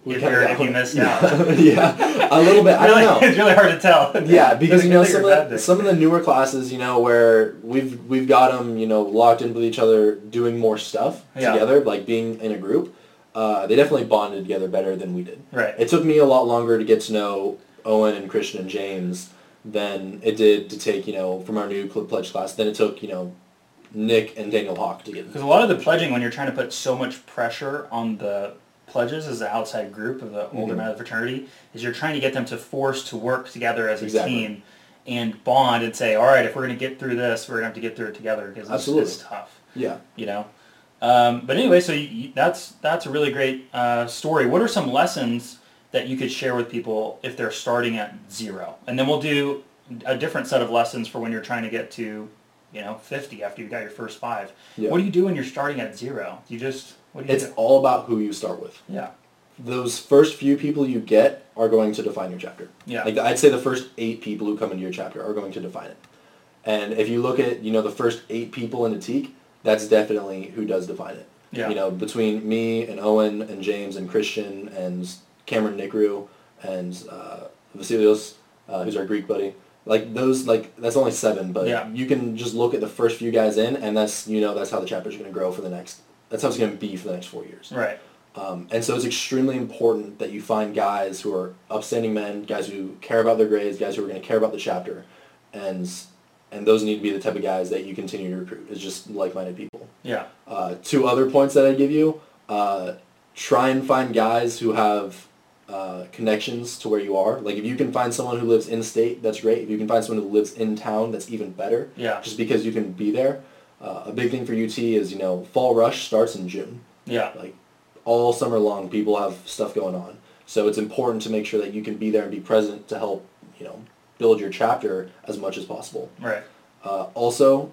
We if, you're, if you missed <laughs> out. yeah, a little bit. I really, don't know. It's really hard to tell. <laughs> Yeah, <laughs> because you know some of the, some of the newer classes, you know, where we've we've got them, you know, locked in with each other, doing more stuff Yeah. together, like being in a group. Uh, they definitely bonded together better than we did. Right. It took me a lot longer to get to know Owen and Christian and James than it did to take, you know, from our new pledge class. Than it took, you know, Nick and Daniel Hawk to get. Because a lot of the pledging, when you're trying to put so much pressure on the pledges as an outside group of the older Mhm. men of the fraternity, is you're trying to get them to force to work together as a Exactly. team and bond and say, all right, if we're going to get through this, we're going to have to get through it together because it's, it's tough. Yeah. you know. Um, but anyway, so you, that's that's a really great uh, story. What are some lessons that you could share with people if they're starting at zero? And then we'll do a different set of lessons for when you're trying to get to, you know, 50 after you've got your first five. Yeah. What do you do when you're starting at zero? You just what do you It's do? all about who you start with. Yeah, those first few people you get are going to define your chapter. Yeah. Like I'd say the first eight people who come into your chapter are going to define it. And if you look at, you know, the first eight people in a Teke, that's definitely who does define it. Yeah. You know, between me and Owen and James and Christian and Cameron Nikru and uh, Vasilios, uh, who's our Greek buddy. Like those, like that's only seven, but Yeah. you can just look at the first few guys in, and that's you know that's how the chapter's going to grow for the next. That's how it's going to be for the next four years. right. Um, and so it's extremely important that you find guys who are upstanding men, guys who care about their grades, guys who are going to care about the chapter, and and those need to be the type of guys that you continue to recruit. It's just like-minded people. Yeah, Uh, two other points that I give you: uh, try and find guys who have uh, connections to where you are. Like if you can find someone who lives in state, that's great. If you can find someone who lives in town, that's even better. Yeah. Just because you can be there. Uh, a big thing for UT is you know fall rush starts in June. Yeah, like all summer long people have stuff going on. So it's important to make sure that you can be there and be present to help you know build your chapter as much as possible. Right. uh, also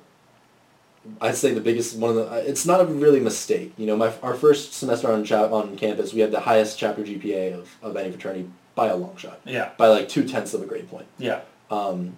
i'd say the biggest one of the uh, it's not a really mistake. You know my our first semester on cha- on campus we had the highest chapter gpa of, of any fraternity by a long shot. Yeah, by like two tenths of a grade point. Yeah, um,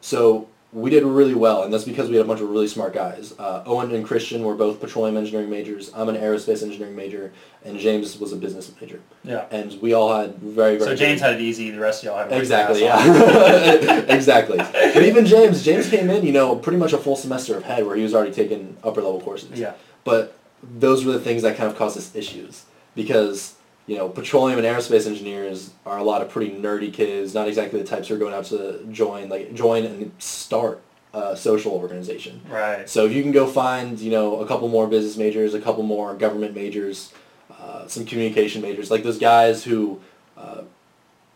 so we did really well, and that's because we had a bunch of really smart guys. Uh, Owen and Christian were both petroleum engineering majors. I'm an aerospace engineering major, and James was a business major. yeah. And we all had very, very So James had it easy. The rest of y'all had Exactly, yeah. <laughs> exactly. But even James, James came in, you know, pretty much a full semester ahead where he was already taking upper level courses. Yeah. But those were the things that kind of caused us issues because, you know, petroleum and aerospace engineers are a lot of pretty nerdy kids, not exactly the types who are going out to join, like join and start a social organization. Right. So if you can go find, you know, a couple more business majors, a couple more government majors, uh, some communication majors, like those guys who, uh,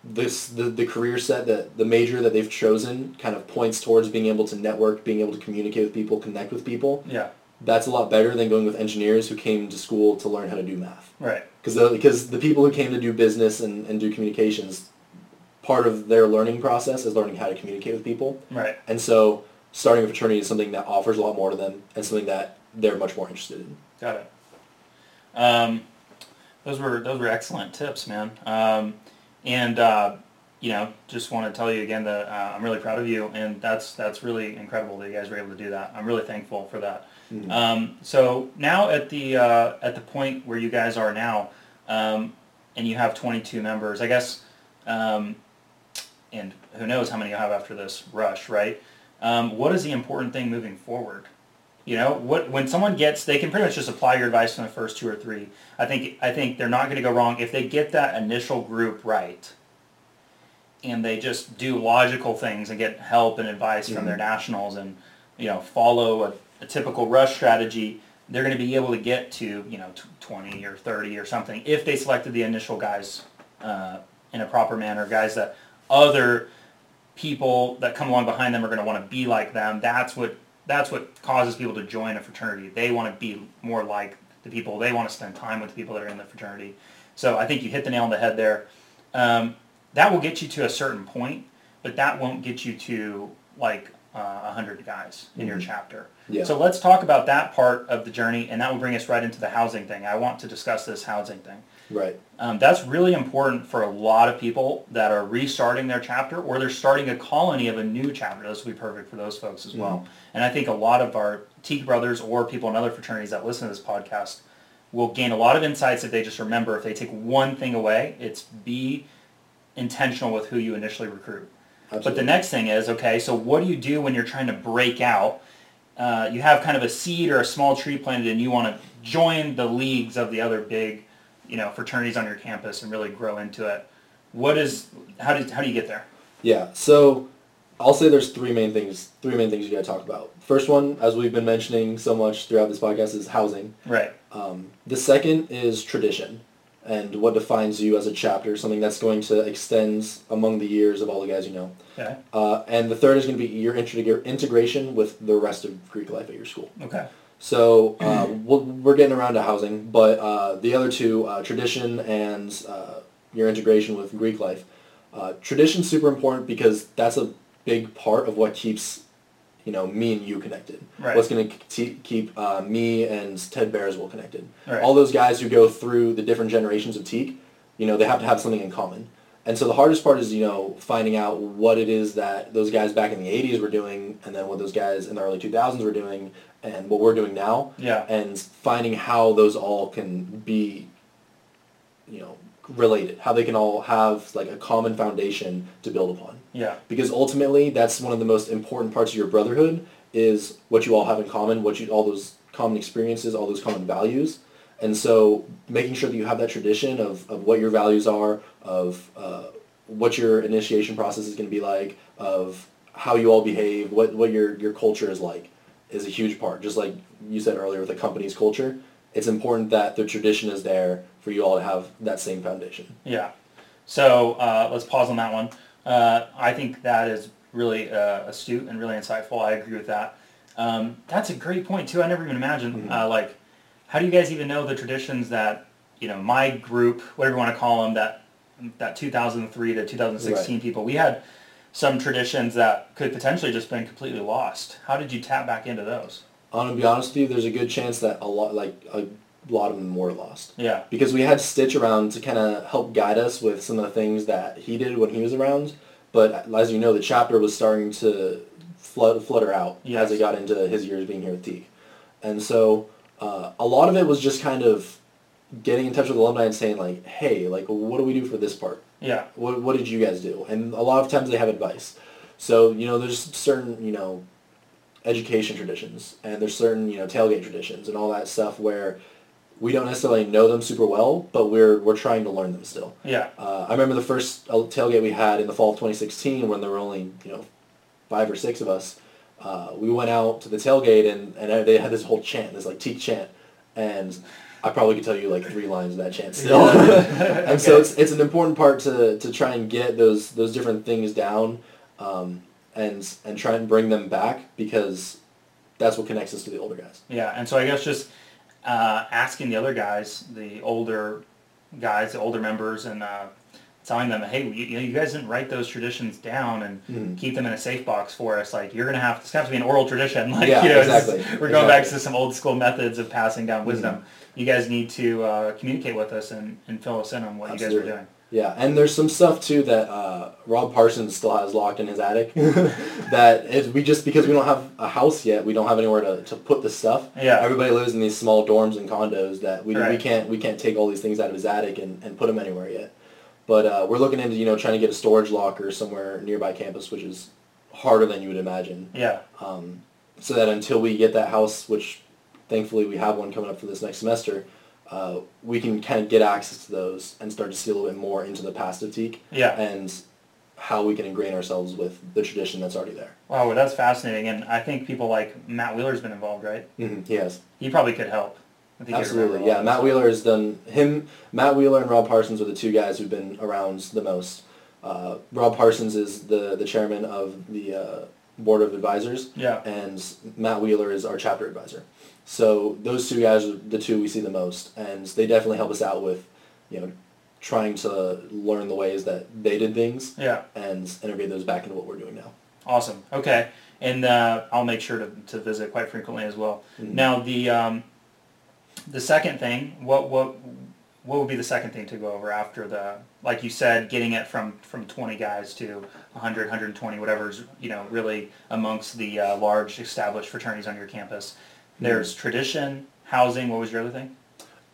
this the, the career set that the major that they've chosen kind of points towards being able to network, being able to communicate with people, connect with people. Yeah. That's a lot better than going with engineers who came to school to learn how to do math. Right. Because the, because the people who came to do business and, and do communications, part of their learning process is learning how to communicate with people. Right. And so starting a fraternity is something that offers a lot more to them and something that they're much more interested in. Got it. Um, those were those were excellent tips, man. Um, And uh, you know, just want to tell you again that uh, I'm really proud of you, and that's that's really incredible that you guys were able to do that. I'm really thankful for that. Mhm. Um, so now at the uh, at the point where you guys are now, um, and you have 22 members, I guess, um, and who knows how many you'll have after this rush, right? Um, what is the important thing moving forward? You know, what when someone gets, they can pretty much just apply your advice from the first two or three. I think I think they're not going to go wrong if they get that initial group right, and they just do logical things and get help and advice from their nationals and you know follow a, a typical rush strategy. They're going to be able to get to you know tw- 20 or 30 or something if they selected the initial guys uh, in a proper manner, guys that other people that come along behind them are going to want to be like them. That's what that's what causes people to join a fraternity. They want to be more like the people. They want to spend time with the people that are in the fraternity. So I think you hit the nail on the head there. Um, that will get you to a certain point, but that won't get you to like uh, a hundred guys in your chapter. Yeah. So let's talk about that part of the journey, and that will bring us right into the housing thing. I want to discuss this housing thing. Right. Um, that's really important for a lot of people that are restarting their chapter or they're starting a colony of a new chapter. This will be perfect for those folks as well. And I think a lot of our Teke brothers or people in other fraternities that listen to this podcast will gain a lot of insights if they just remember if they take one thing away, it's be intentional with who you initially recruit. But the next thing is, okay, so what do you do when you're trying to break out? Uh, you have kind of a seed or a small tree planted and you want to join the leagues of the other big, you know, fraternities on your campus and really grow into it. What is, how do, how do you get there? Yeah. So I'll say there's three main things. Three main things you got to talk about. First one, as we've been mentioning so much throughout this podcast, is housing. Right. Um, the second is tradition and what defines you as a chapter, something that's going to extend among the years of all the guys you know. Okay. Uh, and the third is going to be your integ- integration with the rest of Greek life at your school. Okay. So uh, <clears throat> we'll, we're getting around to housing, but uh, the other two, uh, tradition and uh, your integration with Greek life. Uh, tradition's super important because that's a big part of what keeps, you know, me and you connected. Right. What's going to keep uh, me and Ted Bearswell connected. Right. All those guys who go through the different generations of Teke, you know, they have to have something in common. And so the hardest part is, you know, finding out what it is that those guys back in the 80s were doing and then what those guys in the early 2000s were doing and what we're doing now Yeah. and finding how those all can be, you know, related, how they can all have like a common foundation to build upon. Yeah. Because ultimately, that's one of the most important parts of your brotherhood is what you all have in common, what you all those common experiences, all those common values. And so making sure that you have that tradition of, of what your values are, of uh, what your initiation process is going to be like, of how you all behave, what, what your, your culture is like, is a huge part. Just like you said earlier with the company's culture, it's important that the tradition is there for you all to have that same foundation. Yeah. So uh, let's pause on that one. Uh, I think that is really uh, astute and really insightful. I agree with that. Um, that's a great point too. I never even imagined uh, like how do you guys even know the traditions that you know my group, whatever you want to call them, that that 2003 to 2016 Right. people. We had some traditions that could potentially just been completely lost. How did you tap back into those? I'm gonna be honest with you. There's a good chance that a lot, like a lot of them, were lost Yeah. because we had Stitch around to kind of help guide us with some of the things that he did when he was around. But as you know, the chapter was starting to flood, flutter out Yes. as it got into his years being here with Teke, and so uh, a lot of it was just kind of getting in touch with alumni and saying like, "Hey, like, what do we do for this part? Yeah. What what did you guys do?" And a lot of times they have advice. So you know, there's certain you know education traditions and there's certain you know tailgate traditions and all that stuff where we don't necessarily know them super well, but we're we're trying to learn them still. Yeah. Uh, I remember the first uh, tailgate we had in the fall of 2016 when there were only you know five or six of us. Uh, we went out to the tailgate and, and they had this whole chant, this like Teke chant, and I probably could tell you like three lines of that chant still. <laughs> <laughs> and so it's, it's an important part to, to try and get those those different things down, um, and and try and bring them back because that's what connects us to the older guys. Yeah, and so I guess just uh, asking the other guys, the older guys, the older members, and uh, telling them, hey, you, you, know, you guys didn't write those traditions down and Mhm. keep them in a safe box for us. Like you're gonna have it's gonna have to be an oral tradition. <laughs> Like Yeah, you know, exactly, <laughs> we're going back to some old school methods of passing down wisdom. You guys need to uh, communicate with us and, and fill us in on what you guys are doing. Yeah, and there's some stuff too that uh, Rob Parsons still has locked in his attic. <laughs> that if we just because we don't have a house yet, we don't have anywhere to, to put this stuff. Yeah. Everybody lives in these small dorms and condos that we, we can't we can't take all these things out of his attic and, and put them anywhere yet. But uh, we're looking into you know trying to get a storage locker somewhere nearby campus, which is harder than you would imagine. Yeah. Um, so that until we get that house, which thankfully we have one coming up for this next semester, uh, we can kind of get access to those and start to see a little bit more into the past of Teke Yeah. and how we can ingrain ourselves with the tradition that's already there. Wow, well, that's fascinating, and I think people like Matt Wheeler's been involved, right? Mm-hmm. He has. He probably could help. I think Absolutely, yeah. Matt. Wheeler has done him. Matt Wheeler and Rob Parsons are the two guys who've been around the most. Uh, Rob Parsons is the the chairman of the uh, board of advisors, Yeah. and Matt Wheeler is our chapter advisor. So those two guys are the two we see the most, and they definitely help us out with, you know, trying to learn the ways that they did things Yeah. and integrate those back into what we're doing now. Awesome. Okay. And uh, I'll make sure to, to visit quite frequently as well. Mhm. Now the um, the second thing, what what what would be the second thing to go over after the like you said, getting it from from 20 guys to 100, 120, whatever's you know really amongst the uh, large established fraternities on your campus. There's tradition, housing. What was your other thing?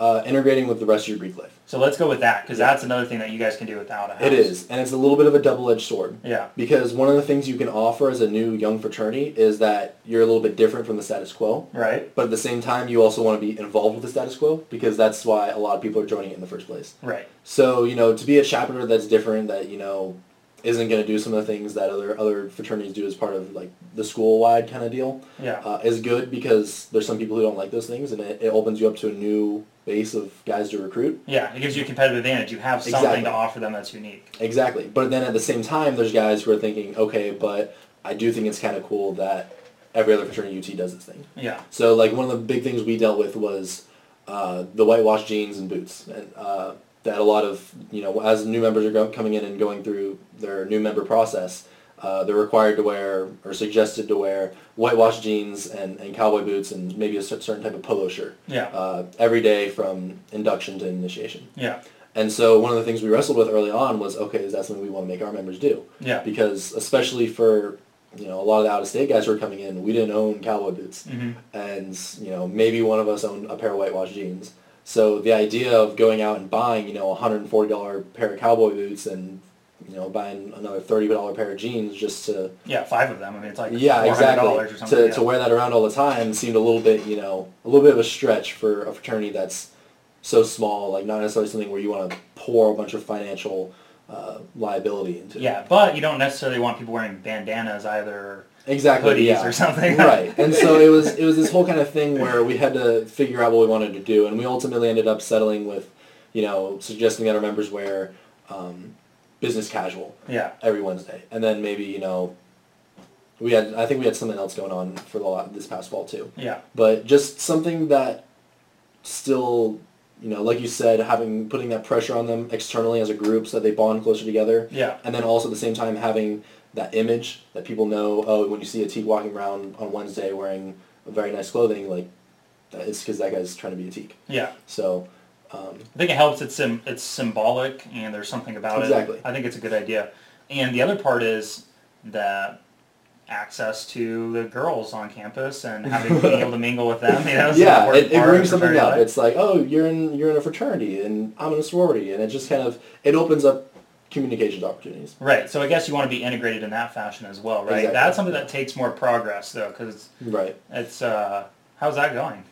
Uh, integrating with the rest of your Greek life. So let's go with that because Yeah. that's another thing that you guys can do without a house. It is, and it's a little bit of a double-edged sword. Yeah. Because one of the things you can offer as a new young fraternity is that you're a little bit different from the status quo. Right. But at the same time, you also want to be involved with the status quo because that's why a lot of people are joining it in the first place. Right. So, you know, to be a chapter that's different, that, you know, isn't going to do some of the things that other other fraternities do as part of, like, the school-wide kind of deal, Yeah. uh, is good because there's some people who don't like those things, and it, it opens you up to a new base of guys to recruit. Yeah. It gives you a competitive advantage. You have something Exactly. to offer them that's unique. Exactly. But then at the same time, there's guys who are thinking, okay, but I do think it's kind of cool that every other fraternity UT does this thing. Yeah. So like one of the big things we dealt with was uh, the whitewash jeans and boots, and uh, that a lot of you know as new members are go- coming in and going through their new member process, uh, they're required to wear or suggested to wear whitewash jeans and, and cowboy boots and maybe a certain type of polo shirt Yeah. uh, every day from induction to initiation. Yeah. And so one of the things we wrestled with early on was, okay, is that something we want to make our members do? Yeah. Because especially for, you know, a lot of the out-of-state guys who are coming in, we didn't own cowboy boots. Mhm. And, you know, maybe one of us owned a pair of whitewash jeans. So the idea of going out and buying, you know, a $140 pair of cowboy boots and, you know, buying another $30 pair of jeans just to, Yeah, five of them. I mean, it's like yeah, exactly, to, yeah. to wear that around all the time seemed a little bit, you know, a little bit of a stretch for a fraternity that's so small, like not necessarily something where you want to pour a bunch of financial uh, liability into. Yeah, but you don't necessarily want people wearing bandanas either. exactly. hoodies yeah. or something. right. <laughs> And so it was it was this whole kind of thing where we had to figure out what we wanted to do, and we ultimately ended up settling with, you know, suggesting that our members wear um, business casual Yeah, every Wednesday, and then maybe you know. We had, I think we had something else going on for the lot this past fall too, yeah, but just something that still, you know, like you said, having putting that pressure on them externally as a group so that they bond closer together, yeah, and then also at the same time having that image that people know. Oh, when you see a Teke walking around on Wednesday wearing very nice clothing, like it's because that guy's trying to be a Teke. yeah. So, um, I think it helps. It's sim- it's symbolic, and there's something about Exactly. it. I think it's a good idea. And the other part is that access to the girls on campus and having being able to <laughs> mingle with them. You know, yeah, it, it brings something up. life. It's like, oh, you're in you're in a fraternity, and I'm in a sorority, and it just kind of it opens up communications opportunities. Right. So I guess you want to be integrated in that fashion as well, right? Exactly. That's something that takes more progress though, because Right. it's uh, how's that going?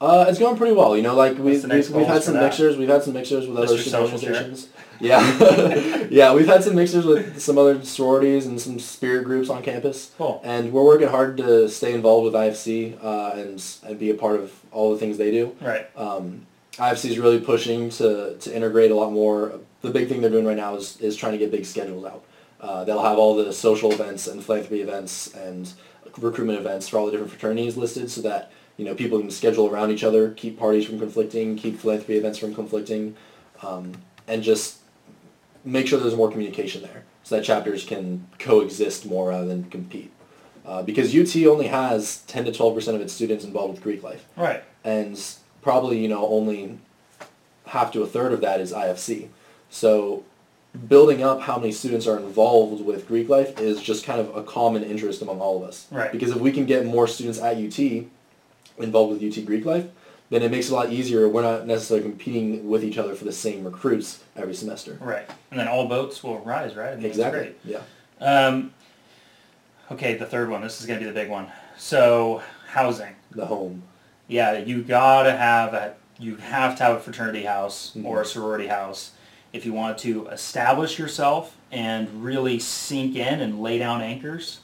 Uh, it's going pretty well. You know, like we've, we've, we've had some that? mixers. We've had some mixers with other Mr. student Social Share? organizations. Yeah, <laughs> yeah, we've had some mixers with some other sororities and some spirit groups on campus. Cool. And we're working hard to stay involved with IFC uh, and and be a part of all the things they do. Right. Um, IFC is really pushing to, to integrate a lot more. The big thing they're doing right now is, is trying to get big schedules out. Uh, they'll have all the social events and philanthropy events and recruitment events for all the different fraternities listed so that you know people can schedule around each other, keep parties from conflicting, keep philanthropy events from conflicting, um, and just make sure there's more communication there so that chapters can coexist more rather than compete. Uh, because UT only has 10 to 12% of its students involved with Greek life Right. and probably you know only half to a third of that is IFC. So building up how many students are involved with Greek life is just kind of a common interest among all of us. Right. Because if we can get more students at UT involved with UT Greek life, then it makes it a lot easier. We're not necessarily competing with each other for the same recruits every semester. Right. And then all boats will rise, right? I mean, Exactly. Yeah. Um, okay, the third one. This is going to be the big one. So housing. The home. Yeah, you gotta have a you have to have a fraternity house Mhm. or a sorority house if you want to establish yourself and really sink in and lay down anchors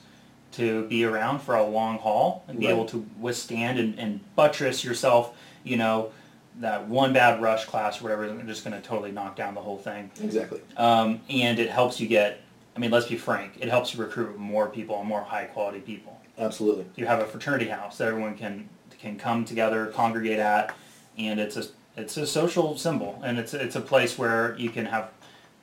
to be around for a long haul and be Right. able to withstand and, and buttress yourself, you know, that one bad rush class or whatever isn't just going to totally knock down the whole thing. Exactly. Um, and it helps you get, I mean, let's be frank, it helps you recruit more people and more high quality people Absolutely. you have a fraternity house that everyone can can come together, congregate at, and it's a it's a social symbol, and it's it's a place where you can have,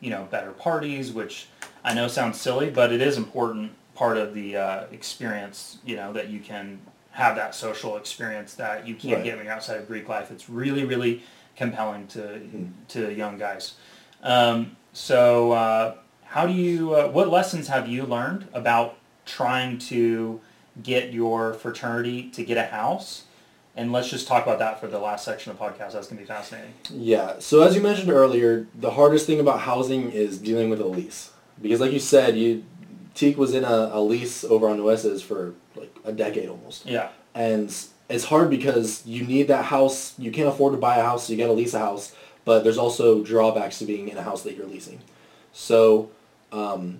you know, better parties, which I know sounds silly, but it is important part of the uh, experience. You know that you can have that social experience that you can't Right. get when you're outside of Greek life. It's really really compelling to Mhm. to young guys. Um, so uh, how do you? Uh, what lessons have you learned about trying to get your fraternity to get a house? And let's just talk about that for the last section of the podcast. That's going to be fascinating. Yeah. So as you mentioned earlier, the hardest thing about housing is dealing with a lease. Because like you said, you Teke was in a, a lease over on Nueces for like a decade almost. Yeah. And it's hard because you need that house. You can't afford to buy a house, so you got to lease a house. But there's also drawbacks to being in a house that you're leasing. So um,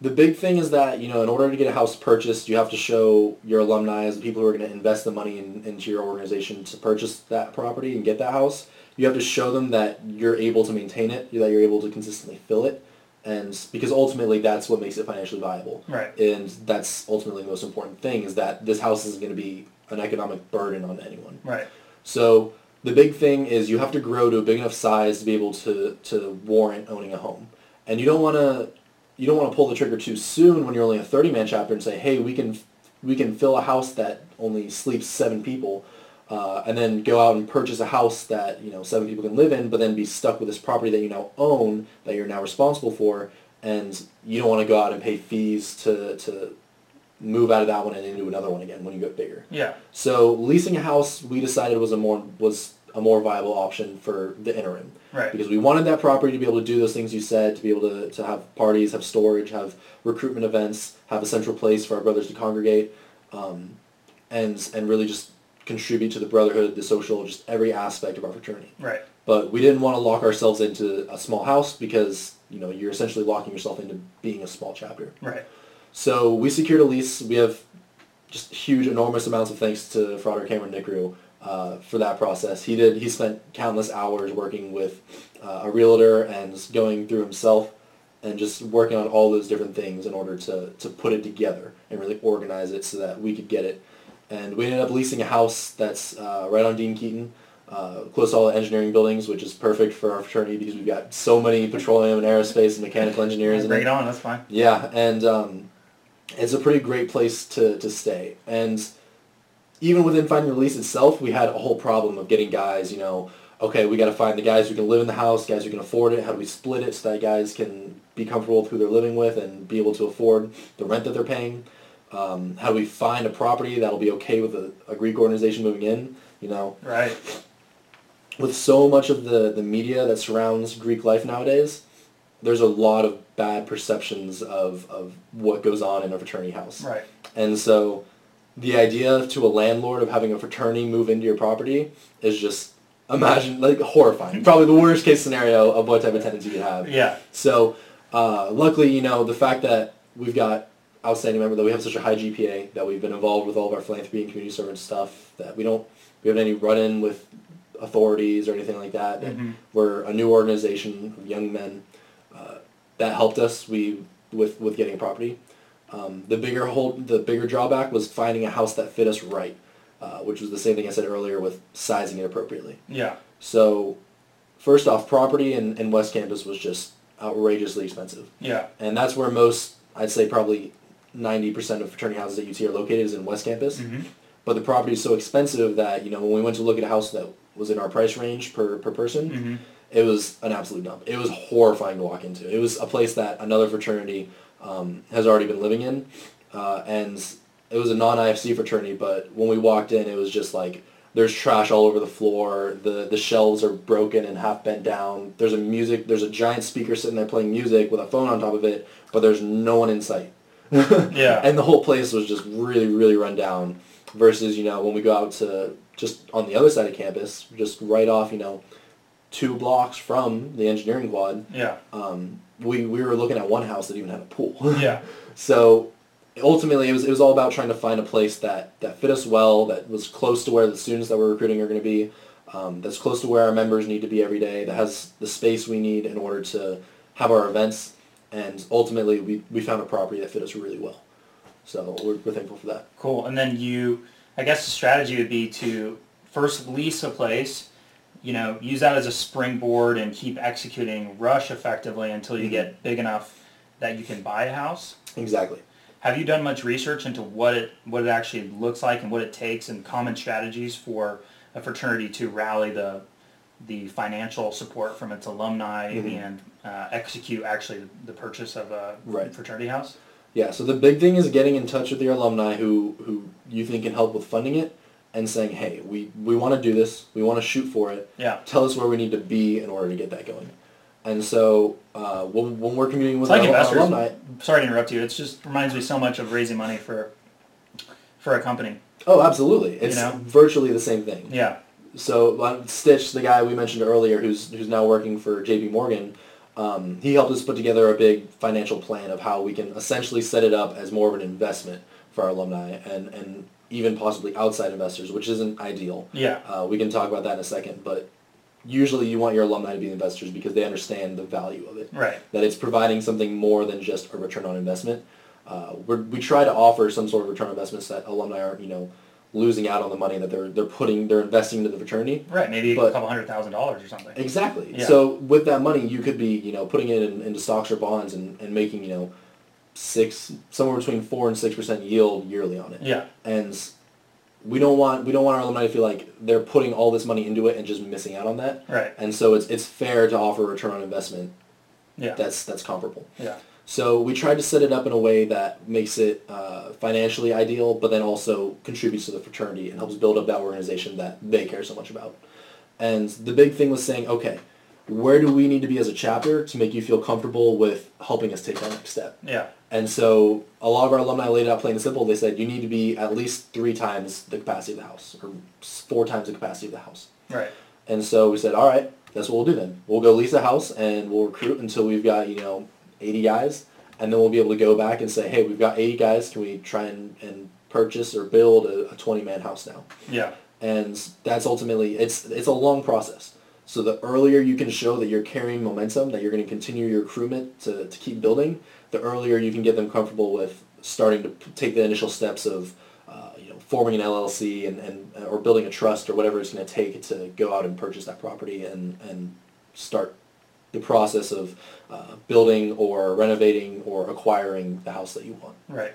the big thing is that you know in order to get a house purchased, you have to show your alumni as the people who are going to invest the money in, into your organization to purchase that property and get that house. You have to show them that you're able to maintain it, that you're able to consistently fill it, and because ultimately that's what makes it financially viable. Right. And that's ultimately the most important thing is that this house isn't going to be an economic burden on anyone. Right. So the big thing is you have to grow to a big enough size to be able to, to warrant owning a home. And you don't want to you don't want to pull the trigger too soon when you're only a 30 man chapter and say, "Hey, we can we can fill a house that only sleeps 7 people." Uh, and then go out and purchase a house that you know seven people can live in, but then be stuck with this property that you now own that you're now responsible for, and you don't want to go out and pay fees to to move out of that one and into another one again when you get bigger. Yeah. So leasing a house, we decided was a more was a more viable option for the interim Right. because we wanted that property to be able to do those things you said, to be able to, to have parties, have storage, have recruitment events, have a central place for our brothers to congregate, um, and and really just contribute to the brotherhood, the social, just every aspect of our fraternity. Right. But we didn't want to lock ourselves into a small house because you know you're essentially locking yourself into being a small chapter. Right. So we secured a lease. We have just huge, enormous amounts of thanks to Frater Cameron Nicru uh, for that process. He did. He spent countless hours working with uh, a realtor and going through himself and just working on all those different things in order to, to put it together and really organize it so that we could get it. And we ended up leasing a house that's uh, right on Dean Keaton, uh, close to all the engineering buildings, which is perfect for our fraternity because we've got so many petroleum and aerospace and mechanical engineers. in Bring it. it on. That's fine. Yeah, and um, it's a pretty great place to, to stay. And even within finding the lease itself, we had a whole problem of getting guys, you know, okay, we got to find the guys who can live in the house, guys who can afford it. How do we split it so that guys can be comfortable with who they're living with and be able to afford the rent that they're paying? Um, how do we find a property that'll be okay with a, a Greek organization moving in? You know, Right. with so much of the, the media that surrounds Greek life nowadays, there's a lot of bad perceptions of, of what goes on in a fraternity house. Right. And so the idea to a landlord of having a fraternity move into your property is just imagine like horrifying. Probably the worst case scenario of what type of tenants you could have. Yeah. So uh, luckily, you know, the fact that we've got outstanding member that we have such a high GPA that we've been involved with all of our philanthropy and community service stuff that we don't we haven't any run in with authorities or anything like that. Mhm. We're a new organization of young men uh, that helped us we with with getting a property. Um, the bigger hold the bigger drawback was finding a house that fit us right, uh, which was the same thing I said earlier with sizing it appropriately. Yeah. So first off, property in, in West Campus was just outrageously expensive. Yeah. And that's where most, I'd say probably 90% of fraternity houses at UT are located is in West Campus. hmm But the property is so expensive that, you know, when we went to look at a house that was in our price range per, per person, hmm It was an absolute dump. It was horrifying to walk into. It was a place that another fraternity um, has already been living in, uh, and it was a non-IFC fraternity. But when we walked in, it was just like there's trash all over the floor. The the shelves are broken and half bent down. There's a music. There's a giant speaker sitting there playing music with a phone on top of it, but there's no one in sight. <laughs> Yeah. And the whole place was just really, really run down. Versus, you know, when we go out to just on the other side of campus, just right off, you know, two blocks from the engineering quad, Yeah. um, we, we were looking at one house that even had a pool. <laughs> Yeah. so ultimately, it was, it was all about trying to find a place that, that fit us well, that was close to where the students that we're recruiting are going to be, um, that's close to where our members need to be every day, that has the space we need in order to have our events. And ultimately, we, we found a property that fit us really well. So we're, we're thankful for that. Cool. And then you, I guess the strategy would be to first lease a place, you know, use that as a springboard and keep executing rush effectively until you mm-hmm. get big enough that you can buy a house. Exactly. Have you done much research into what it what it actually looks like and what it takes and common strategies for a fraternity to rally the the financial support from its alumni Mhm. and uh, execute actually the purchase of a Right. fraternity house? Yeah, so the big thing is getting in touch with your alumni who, who you think can help with funding it and saying, hey, we, we want to do this, we want to shoot for it, Yeah. tell us where we need to be in order to get that going. And so uh, when, when we're communicating with It's like our, alumni, Sorry to interrupt you. It just reminds me so much of raising money for for a company. oh, absolutely. It's know? virtually the same thing. Yeah. So Stitch, the guy we mentioned earlier, who's who's now working for J.P. Morgan, um, he helped us put together a big financial plan of how we can essentially set it up as more of an investment for our alumni and and even possibly outside investors, which isn't ideal. Yeah. Uh, we can talk about that in a second, but usually you want your alumni to be investors because they understand the value of it. Right. That it's providing something more than just a return on investment. Uh, we're, we try to offer some sort of return on investments that alumni aren't, you know, losing out on the money that they're they're putting they're investing into the fraternity. Right. Maybe But- a couple hundred thousand dollars or something. Exactly. Yeah. So with that money, you could be you know putting it in, into stocks or bonds and, and making you know six somewhere between four and six percent yield yearly on it. Yeah. And we don't want we don't want our alumni to feel like they're putting all this money into it and just missing out on that. Right. And so it's it's fair to offer a return on investment Yeah. that's that's comparable. Yeah. So we tried to set it up in a way that makes it uh, financially ideal, but then also contributes to the fraternity and helps build up that organization that they care so much about. And the big thing was saying, okay, where do we need to be as a chapter to make you feel comfortable with helping us take that next step? Yeah. And so a lot of our alumni laid it out plain and simple. They said you need to be at least three times the capacity of the house, or four times the capacity of the house. Right. And so we said, all right, that's what we'll do then. We'll go lease a house and we'll recruit until we've got, you know, 80 guys. And then we'll be able to go back and say, hey, we've got 80 guys. Can we try and, and purchase or build a, a 20-man house now? Yeah. And that's ultimately, it's, it's a long process. So the earlier you can show that you're carrying momentum, that you're going to continue your recruitment to, to keep building, the earlier you can get them comfortable with starting to p- take the initial steps of uh, you know, forming an LLC and, and or building a trust or whatever it's going to take to go out and purchase that property and, and start the process of uh, building or renovating or acquiring the house that you want. Right.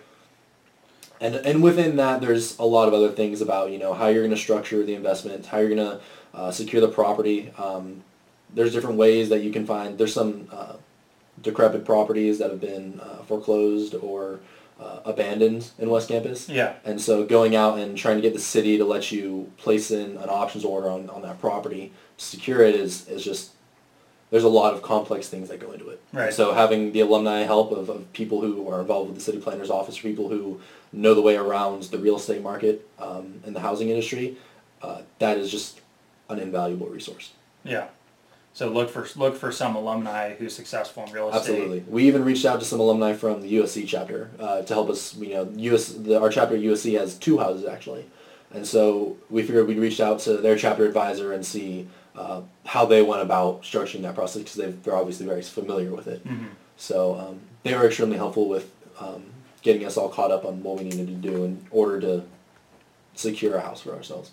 And and within that, there's a lot of other things about you know how you're going to structure the investment, how you're going to uh, secure the property. Um, there's different ways that you can find. There's some uh, decrepit properties that have been uh, foreclosed or uh, abandoned in West Campus. Yeah. And so going out and trying to get the city to let you place in an options order on, on that property to secure it is, is just, there's a lot of complex things that go into it. Right. So having the alumni help of, of people who are involved with the city planner's office, people who know the way around the real estate market um, and the housing industry, uh, that is just an invaluable resource. Yeah. So look for look for some alumni who's successful in real estate. Absolutely. We even reached out to some alumni from the USC chapter uh, to help us. You know, US the, our chapter at USC has two houses actually, and so we figured we'd reach out to their chapter advisor and see uh, how they went about structuring that process because they're obviously very familiar with it. Mhm. So um, they were extremely helpful with um, getting us all caught up on what we needed to do in order to secure a house for ourselves.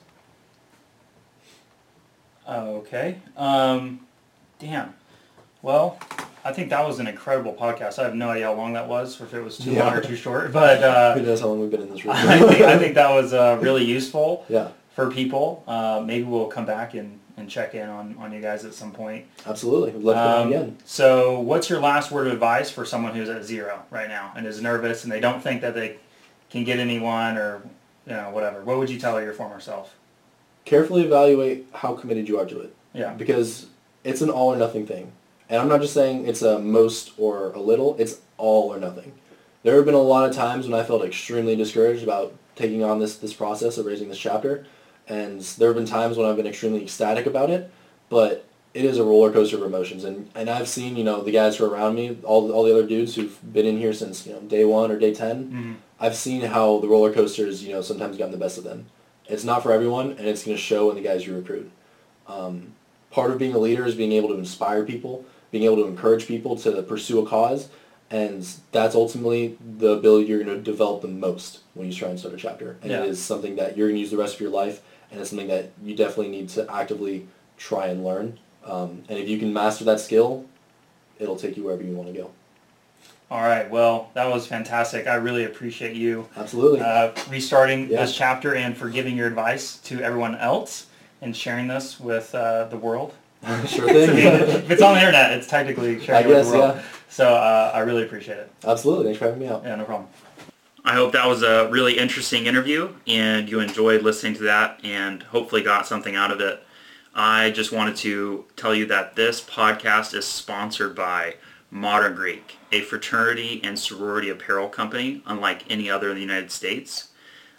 Okay. Um, damn. Well, I think that was an incredible podcast. I have no idea how long that was, or if it was too Yeah. long or too short. But uh, Who knows how long we've been in this room? <laughs> I think I think that was uh, really useful <laughs> yeah. for people. Uh, maybe we'll come back and, and check in on, on you guys at some point. Absolutely. We'd love to Um, again. So, what's your last word of advice for someone who's at zero right now and is nervous and they don't think that they can get anyone or you know whatever? What would you tell your former self? Carefully evaluate how committed you are to it. Yeah. Because it's an all or nothing thing. And I'm not just saying it's a most or a little, it's all or nothing. There have been a lot of times when I felt extremely discouraged about taking on this, this process of raising this chapter. And there have been times when I've been extremely ecstatic about it, but it is a roller coaster of emotions. And, and I've seen, you know, the guys who are around me, all, all the other dudes who've been in here since, you know, day one or day 10, Mhm. I've seen how the roller coasters, you know, sometimes gotten the best of them. It's not for everyone, and it's going to show in the guys you recruit. Um, part of being a leader is being able to inspire people, being able to encourage people to pursue a cause, and that's ultimately the ability you're going to develop the most when you try and start a chapter. And Yeah. it is something that you're going to use the rest of your life, and it's something that you definitely need to actively try and learn. Um, and if you can master that skill, it'll take you wherever you want to go. All right. Well, that was fantastic. I really appreciate you Absolutely. uh, restarting Yeah. this chapter and for giving your advice to everyone else and sharing this with uh, the world. <laughs> sure thing. <laughs> if it's on the internet, it's technically sharing I it with guess, the world. yeah. So uh, I really appreciate it. Absolutely. Thanks for having me out. Yeah, no problem. I hope that was a really interesting interview and you enjoyed listening to that and hopefully got something out of it. I just wanted to tell you that this podcast is sponsored by Modern Greek, a fraternity and sorority apparel company unlike any other in the United States.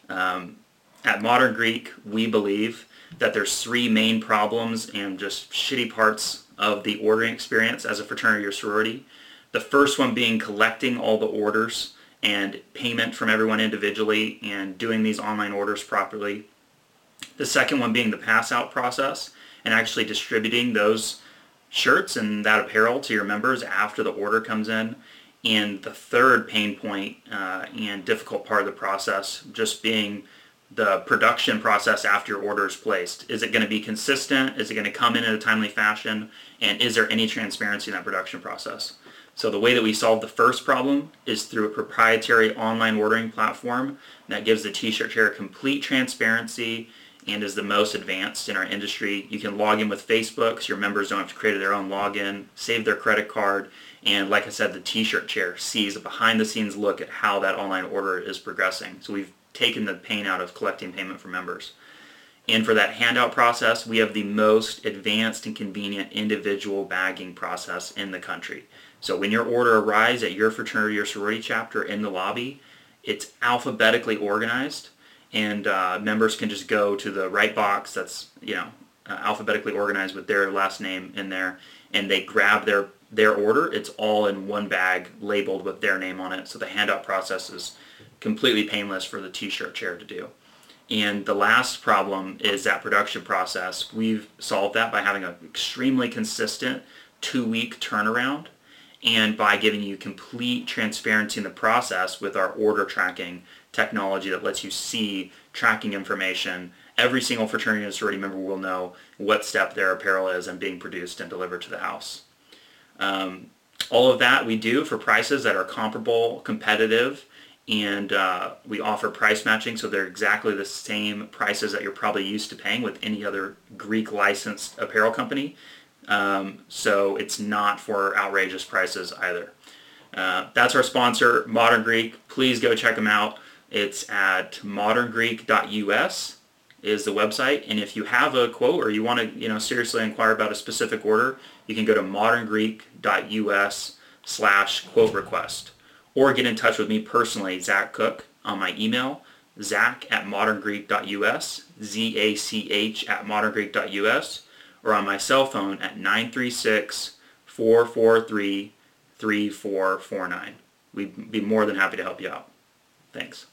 Um, at Modern Greek, we believe that there's three main problems and just shitty parts of the ordering experience as a fraternity or sorority. The first one being collecting all the orders and payment from everyone individually and doing these online orders properly. The second one being the pass out process and actually distributing those shirts and that apparel to your members after the order comes in. And the third pain point uh, and difficult part of the process just being the production process after your order is placed. Is it going to be consistent? Is it going to come in in a timely fashion? And is there any transparency in that production process? So the way that we solve the first problem is through a proprietary online ordering platform that gives the t-shirt chair complete transparency and is the most advanced in our industry. You can log in with Facebook so your members don't have to create their own login, save their credit card, and like I said, the t-shirt chair sees a behind the scenes look at how that online order is progressing. So we've taken the pain out of collecting payment from members. And for that handout process, we have the most advanced and convenient individual bagging process in the country. So when your order arrives at your fraternity or sorority chapter in the lobby, it's alphabetically organized and uh, members can just go to the right box that's, you know, uh, alphabetically organized with their last name in there and they grab their, their order. It's all in one bag labeled with their name on it. So the handout process is completely painless for the t-shirt chair to do. And the last problem is that production process. We've solved that by having an extremely consistent two-week turnaround and by giving you complete transparency in the process with our order tracking technology that lets you see tracking information. Every single fraternity and sorority member will know what step their apparel is and being produced and delivered to the house. Um, all of that we do for prices that are comparable, competitive, and uh, we offer price matching, so they're exactly the same prices that you're probably used to paying with any other Greek licensed apparel company. Um, so it's not for outrageous prices either. Uh, that's our sponsor, Modern Greek. Please go check them out. It's at moderngreek.us is the website. And if you have a quote or you want to, you know, seriously inquire about a specific order, you can go to moderngreek.us slash quote request. Or get in touch with me personally, Zach Cook, on my email, zach at moderngreek.us, Z-A-C-H at moderngreek.us, or on my cell phone at 936-443-3449. We'd be more than happy to help you out. Thanks.